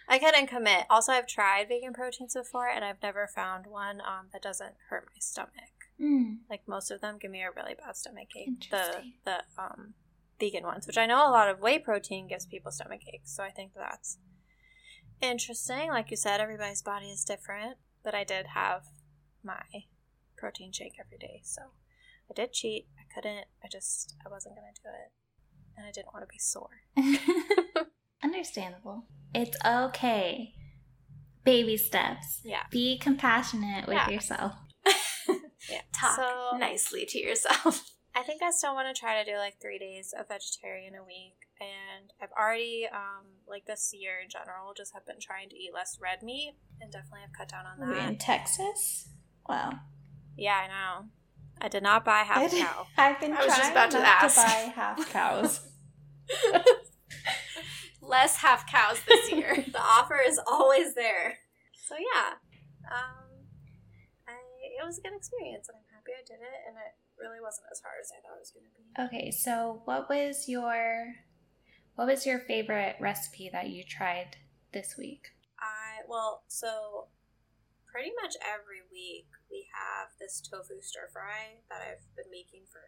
I couldn't commit. Also, I've tried vegan proteins before, and I've never found one um, that doesn't hurt my stomach. Mm. Like most of them give me a really bad stomach ache. The the um vegan ones, which I know a lot of whey protein gives people stomach aches, so I think that's interesting. Like you said, everybody's body is different, but I did have my protein shake every day, so I did cheat. I couldn't. I just I wasn't gonna do it, and I didn't want to be sore. [LAUGHS] [LAUGHS] Understandable. It's okay. Baby steps. Yeah. Be compassionate with Yeah. yourself. [LAUGHS] Yeah. Talk So nicely to yourself. I think I still want to try to do like three days of vegetarian a week, and I've already um like this year in general just have been trying to eat less red meat, and definitely have cut down on We're that. in Texas. Wow. Yeah, I know. I did not buy half a cow. [LAUGHS] I've been I was just trying about to not ask. to buy half cows. [LAUGHS] Less half cows this [LAUGHS] year. the offer is always there. So yeah, um, I it was a good experience, and I'm happy I did it, and it really wasn't as hard as I thought it was going to be. okay, so what was your what was your favorite recipe that you tried this week? I well, so pretty much every week we have this tofu stir fry that I've been making for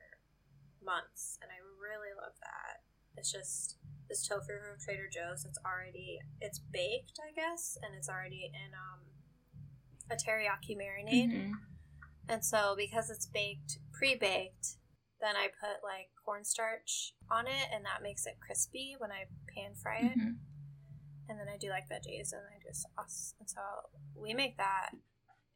months, and I really love that. It's just this tofu from Trader Joe's. It's already it's baked, I guess, and it's already in um a teriyaki marinade. Mhm. And so because it's baked, pre-baked, then I put like cornstarch on it, and that makes it crispy when I pan fry it Mhm. and then I do like veggies and I do sauce. And so we make that,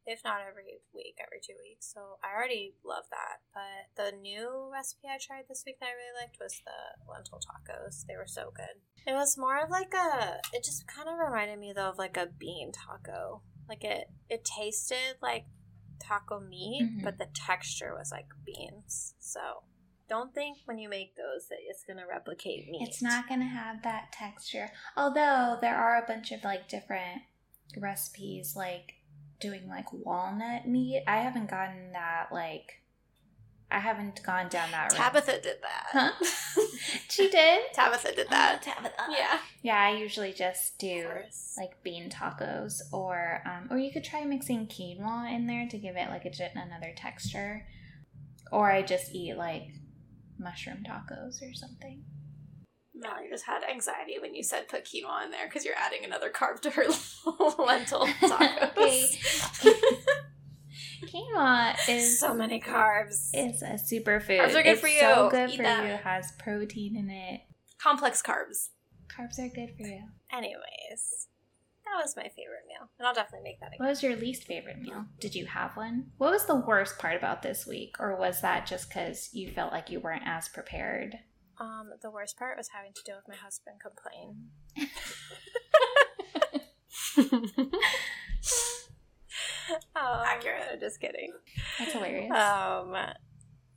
if not every week, every two weeks. So I already love that. But the new recipe I tried this week that I really liked was the lentil tacos. They were so good. It was more of like a, it just kind of reminded me though of like a bean taco. Like it, it tasted like taco meat, Mhm. but the texture was like beans. So don't think when you make those that it's gonna replicate meat. It's not going to have that texture. Although there are a bunch of like different recipes like doing like walnut meat. I haven't gotten that like I haven't gone down that route. Tabitha did that. Huh? [LAUGHS] She did? Tabitha did that. Oh, Tabitha. Yeah. Yeah, I usually just do like bean tacos or um, or you could try mixing quinoa in there to give it like a, another texture or i just eat like mushroom tacos or something Melanie just had anxiety when you said put quinoa in there because you're adding another carb to her [LAUGHS] lentil [LAUGHS] tacos. Okay. quinoa is so many carbs. It's a superfood Carbs are good it's for so you. good Eat for them. you it has protein in it Complex carbs. carbs are good for you Anyways, that was my favorite meal, and I'll definitely make that again. what was your least favorite meal did you have one what was the worst part about this week or was that just because you felt like you weren't as prepared Um, the worst part was having to deal with my husband complain. [LAUGHS] [LAUGHS] [LAUGHS] [LAUGHS] um, Accurate. Just kidding. that's hilarious Um,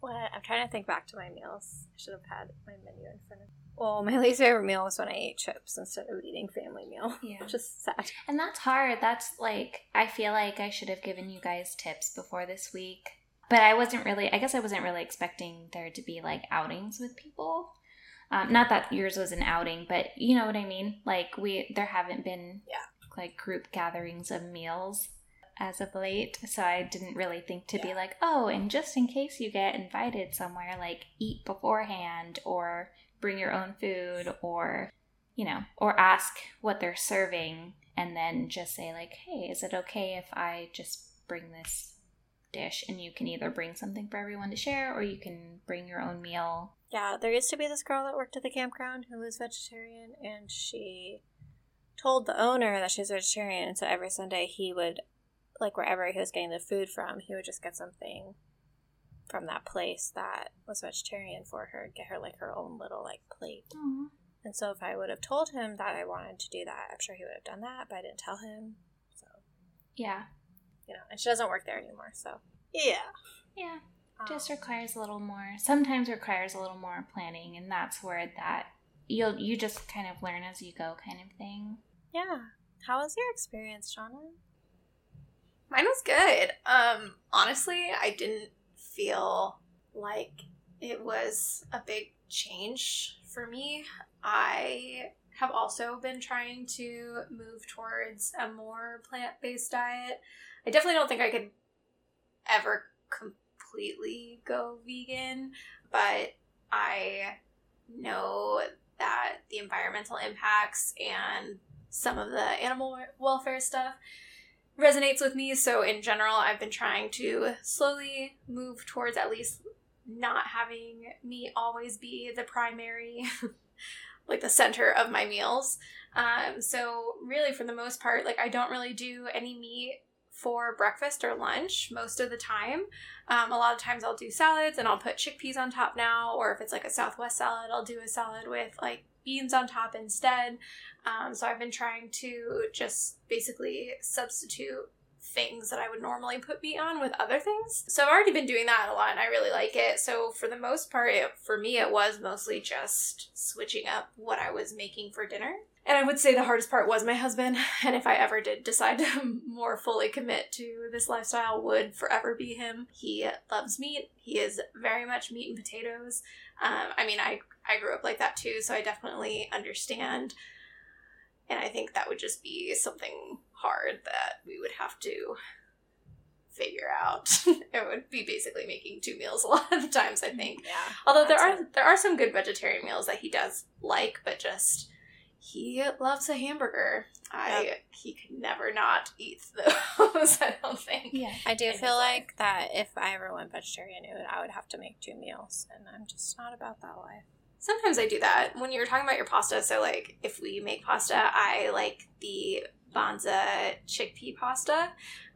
what? I'm trying to think back to my meals. I should have had my menu in front of me. Well, my [LAUGHS] least favorite meal was when I ate chips instead of eating family meal. [LAUGHS] Yeah. Just sad. And that's hard. That's like, I feel like I should have given you guys tips before this week. But I wasn't really, I guess I wasn't really expecting there to be like outings with people. Um, not that yours was an outing, but you know what I mean? Like, we, there haven't been Yeah. like group gatherings of meals as of late. So I didn't really think to be like, oh, and just in case you get invited somewhere, like eat beforehand or bring your own food or you know, or ask what they're serving and then just say, like, hey, is it okay if I just bring this dish and you can either bring something for everyone to share or you can bring your own meal? Yeah, there used to be this girl that worked at the campground who was vegetarian, and she told the owner that she's vegetarian, and so every Sunday he would, like wherever he was getting the food from, he would just get something from that place that was vegetarian for her, get her like her own little like plate. Aw. And so if I would have told him that I wanted to do that, I'm sure he would have done that, but I didn't tell him. So, Yeah. you know, and she doesn't work there anymore, so. Yeah. Yeah. Um, Just requires a little more. Sometimes requires a little more planning, and that's where that you'll you just kind of learn as you go, kind of thing. yeah. How was your experience, Shauna? Mine was good. Um, honestly, I didn't feel like it was a big change for me. I have also been trying to move towards a more plant based diet. I definitely don't think I could ever completely go vegan, but I know that the environmental impacts and some of the animal welfare stuff resonates with me. So, in general, I've been trying to slowly move towards at least not having meat always be the primary, [LAUGHS] like the center of my meals. Um, so, really, for the most part, like I don't really do any meat for breakfast or lunch most of the time. Um, a lot of times I'll do salads and I'll put chickpeas on top now, or if it's like a Southwest salad, I'll do a salad with like beans on top instead. Um, so I've been trying to just basically substitute things that I would normally put meat on with other things. So I've already been doing that a lot and I really like it. So for the most part, it, for me, it was mostly just switching up what I was making for dinner. And I would say the hardest part was my husband. [LAUGHS] And if I ever did decide to [LAUGHS] more fully commit to this lifestyle, would forever be him. He loves meat. He is very much meat and potatoes. Um, I mean, I I grew up like that too, so I definitely understand. And I think that would just be something hard that we would have to figure out. [LAUGHS] it would be basically making two meals a lot of the times, I think. Yeah. Although there are there are some good vegetarian meals that he does like, but just he loves a hamburger. I he could never not eat those. [LAUGHS] I don't think. Yeah. I do feel like that if I ever went vegetarian, it would, I would have to make two meals, and I'm just not about that life. Sometimes I do that. When you were talking about your pasta, so like if we make pasta, I like the Banza chickpea pasta.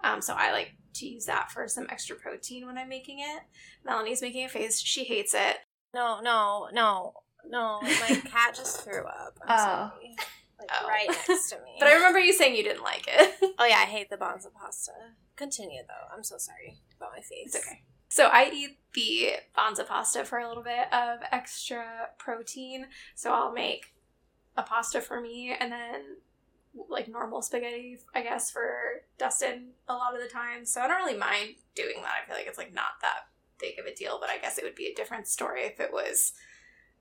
Um, so I like to use that for some extra protein when I'm making it. Melanie's making a face. She hates it. No, no, no, no. My [LAUGHS] cat just threw up. I'm Oh. sorry. Like Oh. right next to me. [LAUGHS] But I remember you saying you didn't like it. Oh yeah, I hate the Banza pasta. Continue though. I'm so sorry about my face. It's okay. So I eat the Banza pasta for a little bit of extra protein. So I'll make a pasta for me and then like normal spaghetti, I guess, for Dustin a lot of the time. So I don't really mind doing that. I feel like it's like not that big of a deal, but I guess it would be a different story if it was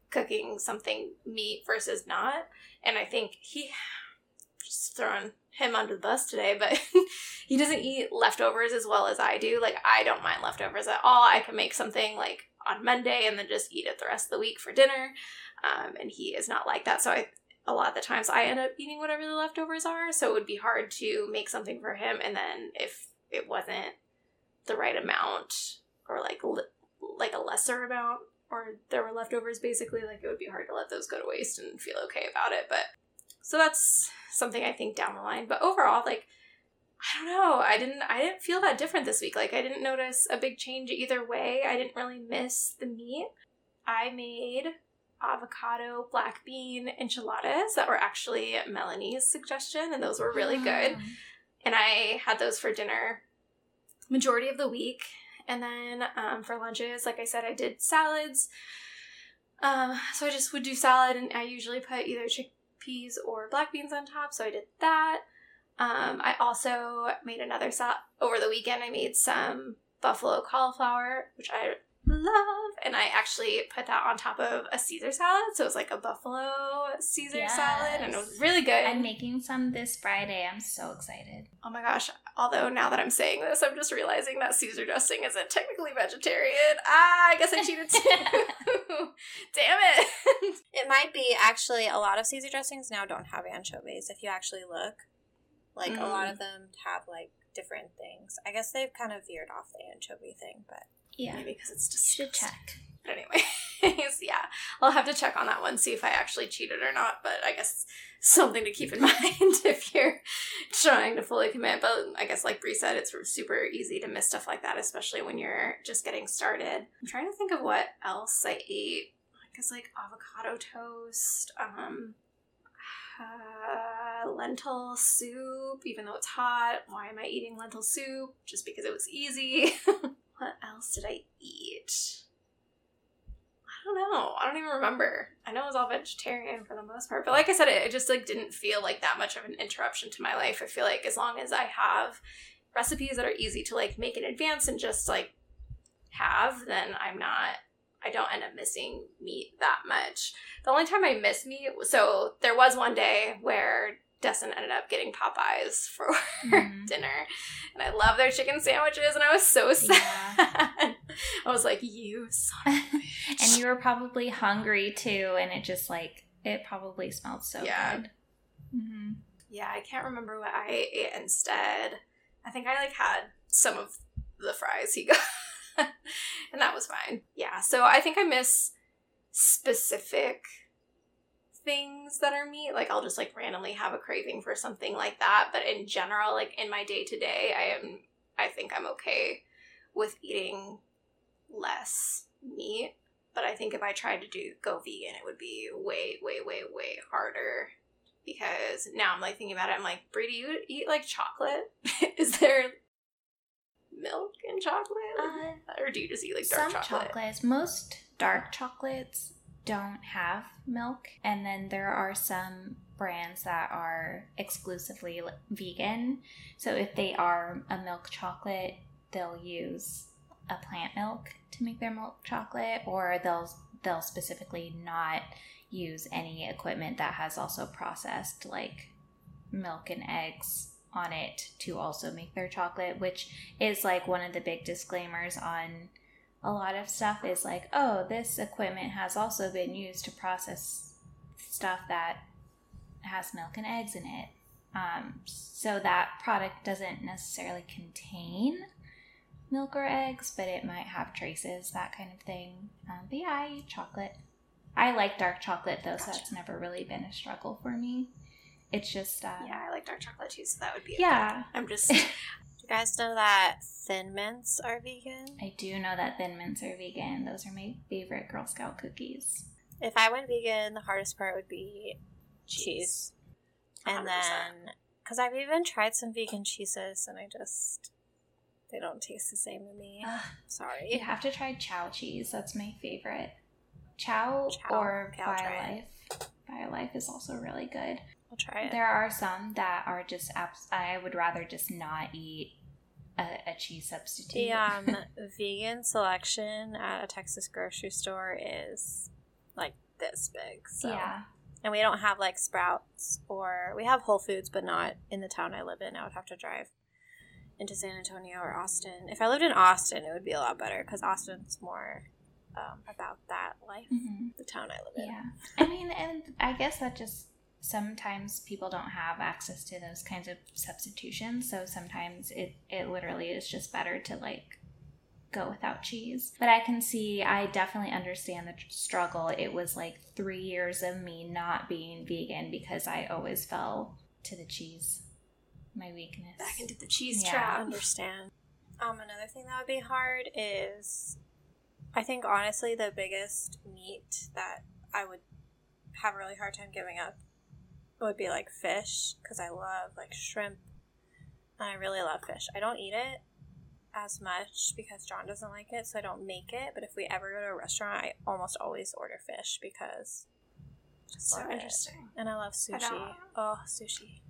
cooking something meat versus not. And I think he [SIGHS] just throwing him under the bus today, but [LAUGHS] he doesn't eat leftovers as well as I do. Like I don't mind leftovers at all. I can make something like on Monday and then just eat it the rest of the week for dinner. Um, and he is not like that. So I a lot of the times I end up eating whatever the leftovers are. So it would be hard to make something for him and then if it wasn't the right amount or like li- like a lesser amount or there were leftovers basically like it would be hard to let those go to waste and feel okay about it but so that's something i think down the line. But overall like i don't know. I didn't i didn't feel that different this week. Like i didn't notice a big change either way. I didn't really miss the meat. I made avocado black bean enchiladas that were actually melanie's suggestion and those were really good. And I had those for dinner majority of the week. And then um, for lunches, like I said, I did salads. Um, so I just would do salad, and I usually put either chickpeas or black beans on top. So I did that. Um, I also made another salad over the weekend. I made some buffalo cauliflower, which I love, and I actually put that on top of a Caesar salad. So it was like a buffalo Caesar salad, and it was really good. I'm making some this Friday. I'm so excited. Oh my gosh. Although now that I'm saying this, I'm just realizing that Caesar dressing isn't technically vegetarian. Ah, I guess I cheated too. [LAUGHS] Damn it. It might be actually a lot of Caesar dressings now don't have anchovies. If you actually look, like a lot Mm. of them have like different things. I guess they've kind of veered off the anchovy thing, but Yeah. Maybe because it's just should check. But anyways, [LAUGHS] yeah, I'll have to check on that one, see if I actually cheated or not. But I guess something to keep in [LAUGHS] mind if you're trying to fully commit. But I guess, like Brie said, it's super easy to miss stuff like that, especially when you're just getting started. I'm trying to think of what else I ate. I guess like avocado toast, um, uh, lentil soup, even though it's hot. Why am I eating lentil soup? Just because it was easy. [LAUGHS] what else did I eat? I don't know. I don't even remember. I know it was all vegetarian for the most part, but like I said, it, it just like didn't feel like that much of an interruption to my life. I feel like as long as I have recipes that are easy to like make in advance and just like have, then I'm not. I don't end up missing meat that much. The only time I miss meat, so there was one day where Dustin ended up getting Popeyes for [LAUGHS] mm-hmm. dinner. And I love their chicken sandwiches, and I was so [LAUGHS] sad. Yeah. I was like, you son [LAUGHS] And you were probably hungry too, and it just like, it probably smelled so yeah. good. Mm-hmm. Yeah, I can't remember what I ate instead. I think I like had some of the fries he got. and that was fine. Yeah, so I think I miss specific things that are meat. Like I'll just like randomly have a craving for something like that. But in general, like in my day to day, I am I think I'm okay with eating less meat. But I think if I tried to do go vegan, it would be way, way, way, way harder. Because now I'm like thinking about it, I'm like, Brie, do you eat like chocolate? [LAUGHS] Is there milk in chocolate? Uh, or do you just eat like dark some chocolate? chocolates. Most dark chocolates don't have milk. And then there are some brands that are exclusively vegan. So if they are a milk chocolate, they'll use a plant milk to make their milk chocolate or they'll they'll specifically not use any equipment that has also processed like milk and eggs on it to also make their chocolate, which is like one of the big disclaimers on a lot of stuff is like, oh, this equipment has also been used to process stuff that has milk and eggs in it. Um, so that product doesn't necessarily contain milk or eggs, but it might have traces, that kind of thing. Um, but yeah, I eat chocolate. I like dark chocolate though, gotcha. so that's never really been a struggle for me. It's just uh, yeah, I like dark chocolate too, so that would be yeah. I'm just [LAUGHS] guys know that Thin Mints are vegan? I do know that Thin Mints are vegan. Those are my favorite Girl Scout cookies. If I went vegan, the hardest part would be cheese. cheese. And then, because I've even tried some vegan cheeses and I just, they don't taste the same to me. Sorry. You have to try Chao cheese. That's my favorite. Chao, Chao. or Violife. Violife is also really good. I'll try it. There are some that are just abs- I would rather just not eat a, a cheese substitute. The um, [LAUGHS] vegan selection at a Texas grocery store is like this big. So. Yeah. And we don't have like Sprouts or we have Whole Foods, but not in the town I live in. I would have to drive into San Antonio or Austin. If I lived in Austin, it would be a lot better because Austin's more um, about that life, mm-hmm. the town I live in. Yeah. I mean, and I guess that just sometimes people don't have access to those kinds of substitutions so sometimes it it literally is just better to like go without cheese. But i can see i definitely understand the struggle. It was like three years of me not being vegan because i always fell to the cheese my weakness. Back into the cheese yeah. trap. I understand. Um another thing that would be hard is i think honestly the biggest meat that i would have a really hard time giving up would be like fish because I love like shrimp and I really love fish. I don't eat it as much because John doesn't like it, so I don't make it. But if we ever go to a restaurant, I almost always order fish because just so interesting. It. And I love sushi. Um, oh, sushi.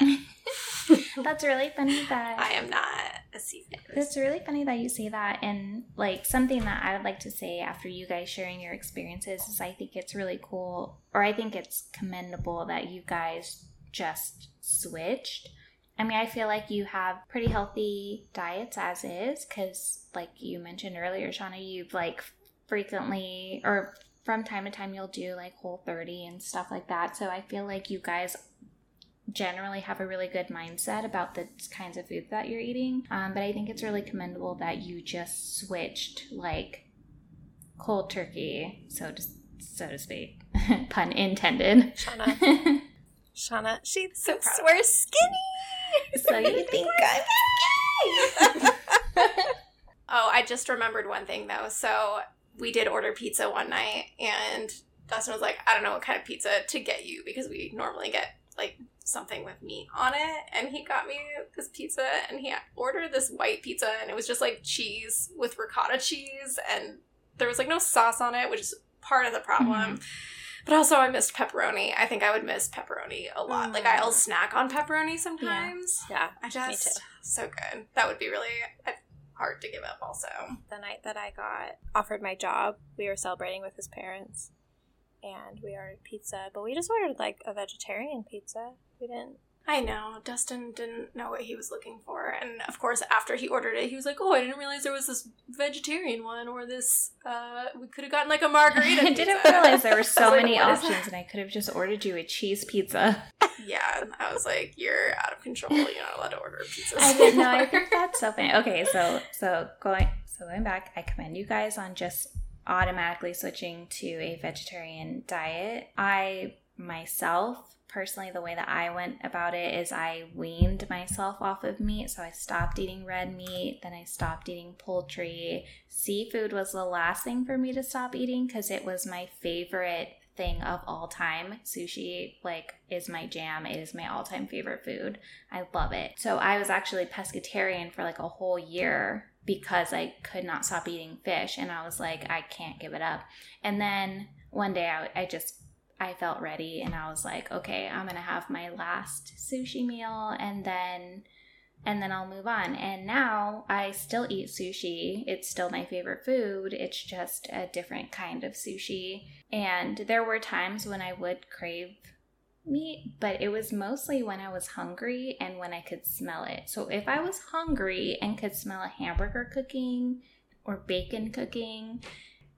[LAUGHS] That's really funny that I am not a. It's really funny that you say that, and like something that I would like to say after you guys sharing your experiences is I think it's really cool, or I think it's commendable that you guys just switched. I mean, I feel like you have pretty healthy diets as is, because like you mentioned earlier, Shauna, you've like frequently or from time to time you'll do like whole 30 and stuff like that. So I feel like you guys generally have a really good mindset about the kinds of food that you're eating. Um, but I think it's really commendable that you just switched like cold turkey, so to, so to speak. [LAUGHS] Pun intended. Shauna. Shauna, she [LAUGHS] So thinks we're skinny. [LAUGHS] so you think I'm skinny? Oh, I just remembered one thing though. So we did order pizza one night, and Dustin was like, "I don't know what kind of pizza to get you because we normally get like something with meat on it." And he got me this pizza, and he ordered this white pizza, and it was just like cheese with ricotta cheese, and there was like no sauce on it, which is part of the problem. But also, I missed pepperoni. I think I would miss pepperoni a lot. Like I'll Mm. snack on pepperoni sometimes. Yeah, I just so good. That would be really uh, hard to give up. Also, the night that I got offered my job, we were celebrating with his parents, and we ordered pizza. But we just ordered like a vegetarian pizza. We didn't. I know Dustin didn't know what he was looking for, and of course, after he ordered it, he was like, "Oh, I didn't realize there was this vegetarian one, or this. Uh, we could have gotten like a margherita." [LAUGHS] I didn't realize there were [LAUGHS] so like, many options, and I could have just ordered you a cheese pizza. Yeah, I was like, "You're out of control. You're not allowed to order pizzas." [LAUGHS] I didn't know. I think that's so funny. Okay, so so going so going back, I commend you guys on just automatically switching to a vegetarian diet. I myself personally the way that I went about it is I weaned myself off of meat. So I stopped eating red meat, then I stopped eating poultry. Seafood was the last thing for me to stop eating because it was my favorite thing of all time. Sushi like is my jam. It is my all-time favorite food. I love it. So I was actually pescatarian for like a whole year because I could not stop eating fish and I was like I can't give it up. And then one day I, I just I felt ready and I was like, okay, I'm going to have my last sushi meal and then and then I'll move on. And now I still eat sushi. It's still my favorite food. It's just a different kind of sushi. And there were times when I would crave meat, but it was mostly when I was hungry and when I could smell it. So if I was hungry and could smell a hamburger cooking or bacon cooking,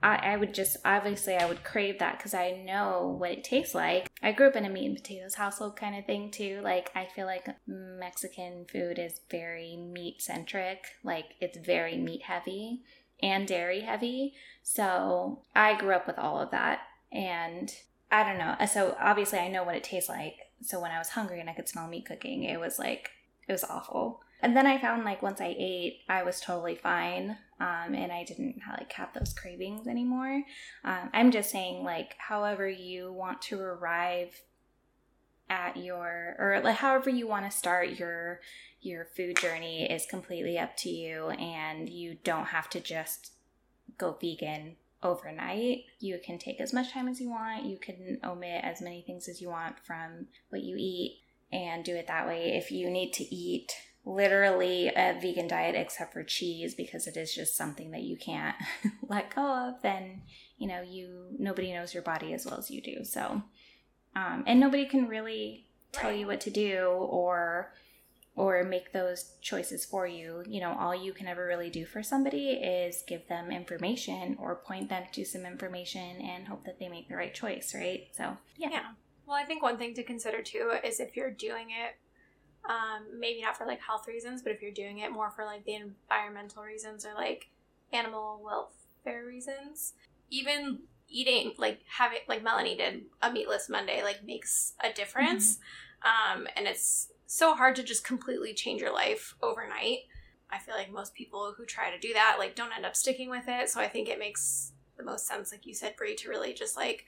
I, I would just obviously I would crave that because I know what it tastes like. I grew up in a meat and potatoes household kind of thing too. Like I feel like Mexican food is very meat centric. Like it's very meat heavy and dairy heavy. So I grew up with all of that. And I don't know. So obviously I know what it tastes like. So when I was hungry and I could smell meat cooking, it was like it was awful. And then I found like once I ate, I was totally fine, um, and I didn't like have those cravings anymore. Um, I'm just saying, like, however you want to arrive at your, or like however you want to start your your food journey is completely up to you, and you don't have to just go vegan overnight. You can take as much time as you want. You can omit as many things as you want from what you eat and do it that way. If you need to eat literally a vegan diet except for cheese because it is just something that you can't [LAUGHS] let go of, then you know you nobody knows your body as well as you do. So, um, and nobody can really tell you what to do or or make those choices for you. You know, all you can ever really do for somebody is give them information or point them to some information and hope that they make the right choice, right? So, yeah. Yeah. Well, I think one thing to consider too is if you're doing it, um, maybe not for like health reasons, but if you're doing it more for like the environmental reasons or like animal welfare reasons, even eating like having like Melanie did a meatless Monday like makes a difference. Um, and it's so hard to just completely change your life overnight. I feel like most people who try to do that like don't end up sticking with it. So I think it makes the most sense, like you said, Brie, to really just like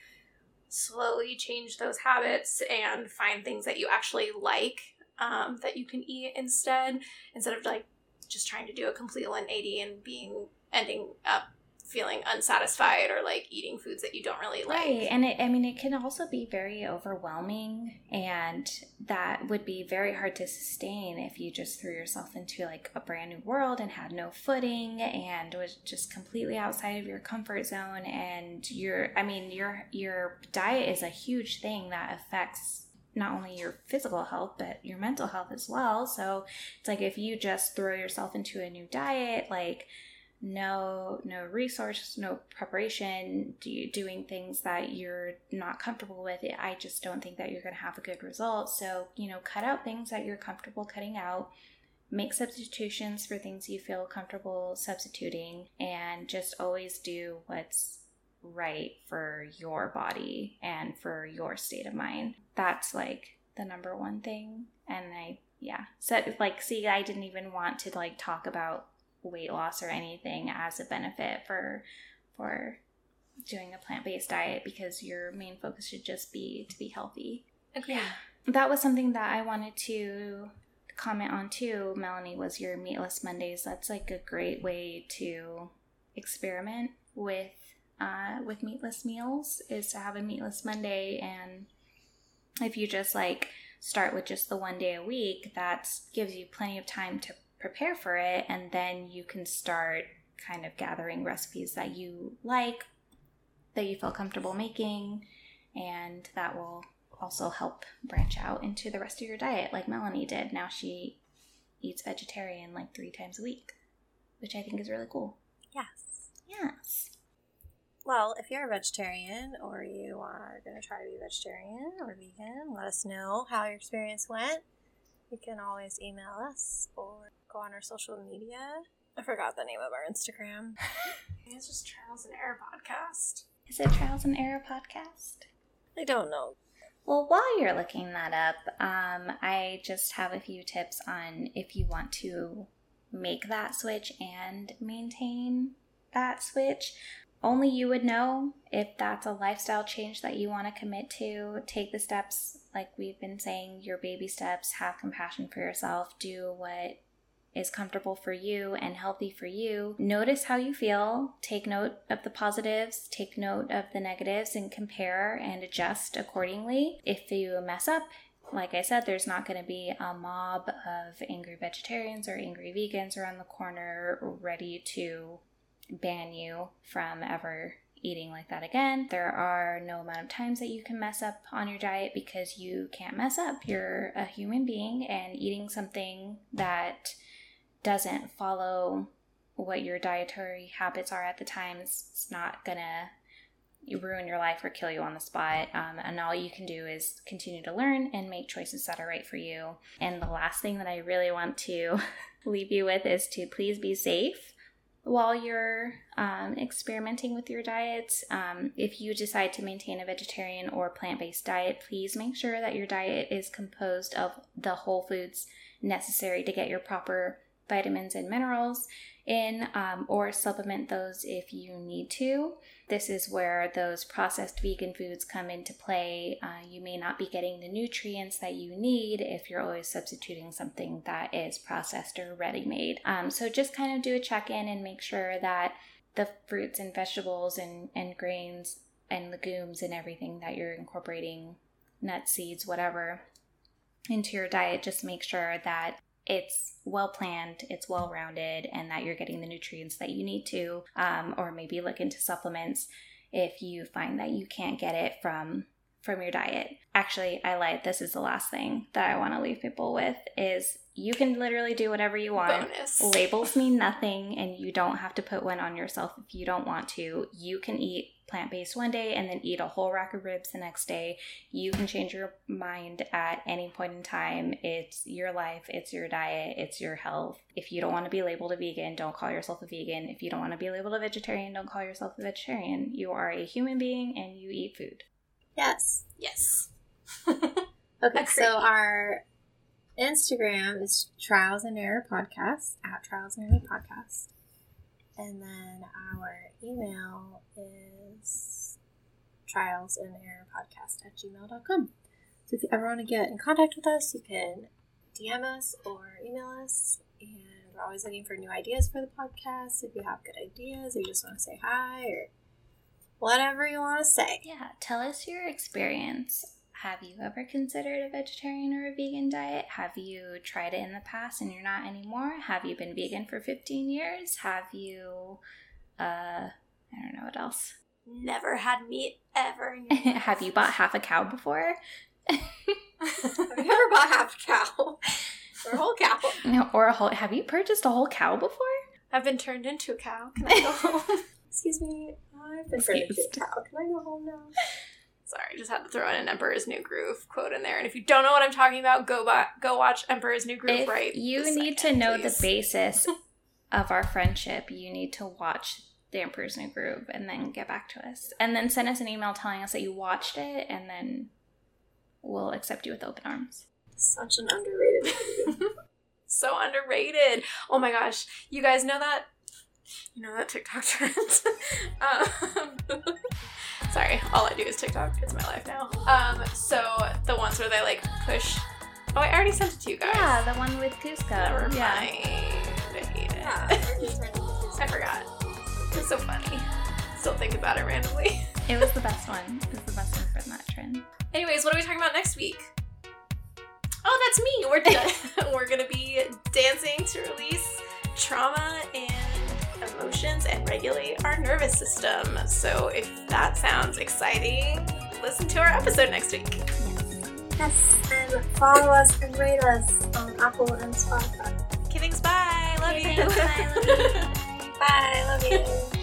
slowly change those habits and find things that you actually like um, that you can eat instead instead of like just trying to do a complete 180 and being ending up feeling unsatisfied or like eating foods that you don't really like Right. And it, I mean, it can also be very overwhelming, and that would be very hard to sustain if you just threw yourself into like a brand new world and had no footing and was just completely outside of your comfort zone. And your, I mean, your your diet is a huge thing that affects not only your physical health but your mental health as well. So it's like if you just throw yourself into a new diet, like no no resource no preparation do doing things that you're not comfortable with i just don't think that you're going to have a good result so you know cut out things that you're comfortable cutting out make substitutions for things you feel comfortable substituting and just always do what's right for your body and for your state of mind. That's like the number one thing. And I, yeah. So, like, see, I didn't even want to like talk about weight loss or anything as a benefit for, for doing a plant-based diet because your main focus should just be to be healthy. Agreed. Yeah. That was something that I wanted to comment on too, Melanie, was your meatless Mondays. That's like a great way to experiment with uh, with meatless meals is to have a meatless Monday and if you just like start with just the one day a week, that gives you plenty of time to prepare for it and then you can start kind of gathering recipes that you like that you feel comfortable making and that will also help branch out into the rest of your diet like Melanie did. Now she eats vegetarian like 3 times a week, which I think is really cool. Yes. Yes. Well, if you're a vegetarian or you are going to try to be vegetarian or vegan, let us know how your experience went. You can always email us or go on our social media. I forgot the name of our Instagram. [LAUGHS] It's just Trials and Error podcast. Is it Trials and Error podcast? I don't know. Well, while you're looking that up, um, I just have a few tips on if you want to make that switch and maintain that switch. Only you would know if that's a lifestyle change that you want to commit to. Take the steps, like we've been saying, your baby steps, have compassion for yourself, do what is comfortable for you and healthy for you. Notice how you feel. Take note of the positives, take note of the negatives, and compare and adjust accordingly. If you mess up, like I said, there's not going to be a mob of angry vegetarians or angry vegans around the corner ready to ban you from ever eating like that again. There are no amount of times that you can mess up on your diet because you can't mess up. You're a human being, and eating something that doesn't follow what your dietary habits are at the time it's not gonna ruin your life or kill you on the spot um, and all you can do is continue to learn and make choices that are right for you and the last thing that i really want to [LAUGHS] leave you with is to please be safe while you're um, experimenting with your diets. Um, if you decide to maintain a vegetarian or plant based diet, please make sure that your diet is composed of the whole foods necessary to get your proper vitamins and minerals in, um, or supplement those if you need to. This is where those processed vegan foods come into play. Uh, you may not be getting the nutrients that you need if you're always substituting something that is processed or ready made. Um, so just kind of do a check in and make sure that the fruits and vegetables and, and grains and legumes and everything that you're incorporating, nuts, seeds, whatever, into your diet, just make sure that it's well planned, it's well rounded, and that you're getting the nutrients that you need to, um, or maybe look into supplements if you find that you can't get it from from your diet. Actually, I lied. This is the last thing that I want to leave people with is you can literally do whatever you want. Bonus. Labels mean nothing and you don't have to put one on yourself if you don't want to. You can eat plant-based one day and then eat a whole rack of ribs the next day. You can change your mind at any point in time. It's your life, it's your diet, it's your health. If you don't want to be labeled a vegan, don't call yourself a vegan. If you don't want to be labeled a vegetarian, don't call yourself a vegetarian. You are a human being and you eat food. Yes. Yes. [LAUGHS] Okay, so our Instagram is Trials and Error Podcast at Trials and Error Podcast. And then our email is trials and error podcast at gmail.com. So if you ever want to get in contact with us, you can DM us or email us. And we're always looking for new ideas for the podcast. If you have good ideas or you just want to say hi or whatever you want to say. Yeah, tell us your experience. Have you ever considered a vegetarian or a vegan diet? Have you tried it in the past and you're not anymore? Have you been vegan for 15 years? Have you, uh, I don't know what else. Never had meat ever. in [LAUGHS] your life. Have you bought half a cow before? [LAUGHS] Have you ever bought half a cow? [LAUGHS] or a whole cow? No, or a whole, have you purchased a whole cow before? I've been turned into a cow. Can I go home? Excuse me, I've been turned into a cow. Can I go home now? Sorry, just had to throw in an Emperor's New Groove quote in there. And if you don't know what I'm talking about, go buy, go watch Emperor's New Groove. If right, you need second, to know please. the basis [LAUGHS] of our friendship, you need to watch the Emperor's New Groove and then get back to us. And then send us an email telling us that you watched it and then we'll accept you with open arms. Such an underrated movie. [LAUGHS] so underrated. Oh my gosh. You guys know that? You know that TikTok trend? [LAUGHS] um, sorry, all I do is TikTok. It's my life now. Um, so the ones where they like push. Oh, I already sent it to you guys. Yeah, the one with Kuzco. Never mind. Yeah. I hate it. yeah, [LAUGHS] I forgot. It's so funny. Still think about it randomly. [LAUGHS] It was the best one. It was the best one from that trend. Anyways, what are we talking about next week? Oh, that's me. We're [LAUGHS] we're gonna be dancing to release trauma and emotions and regulate our nervous system. So if that sounds exciting, listen to our episode next week. yes, and follow us and rate us on Apple and Spotify. Kiddings, bye. Love you. bye, love you. [LAUGHS] Bye, love you.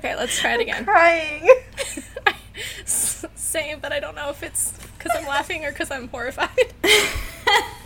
Okay, let's try it again. Crying. [LAUGHS] Same, but I don't know if it's because I'm laughing or because I'm horrified. [LAUGHS]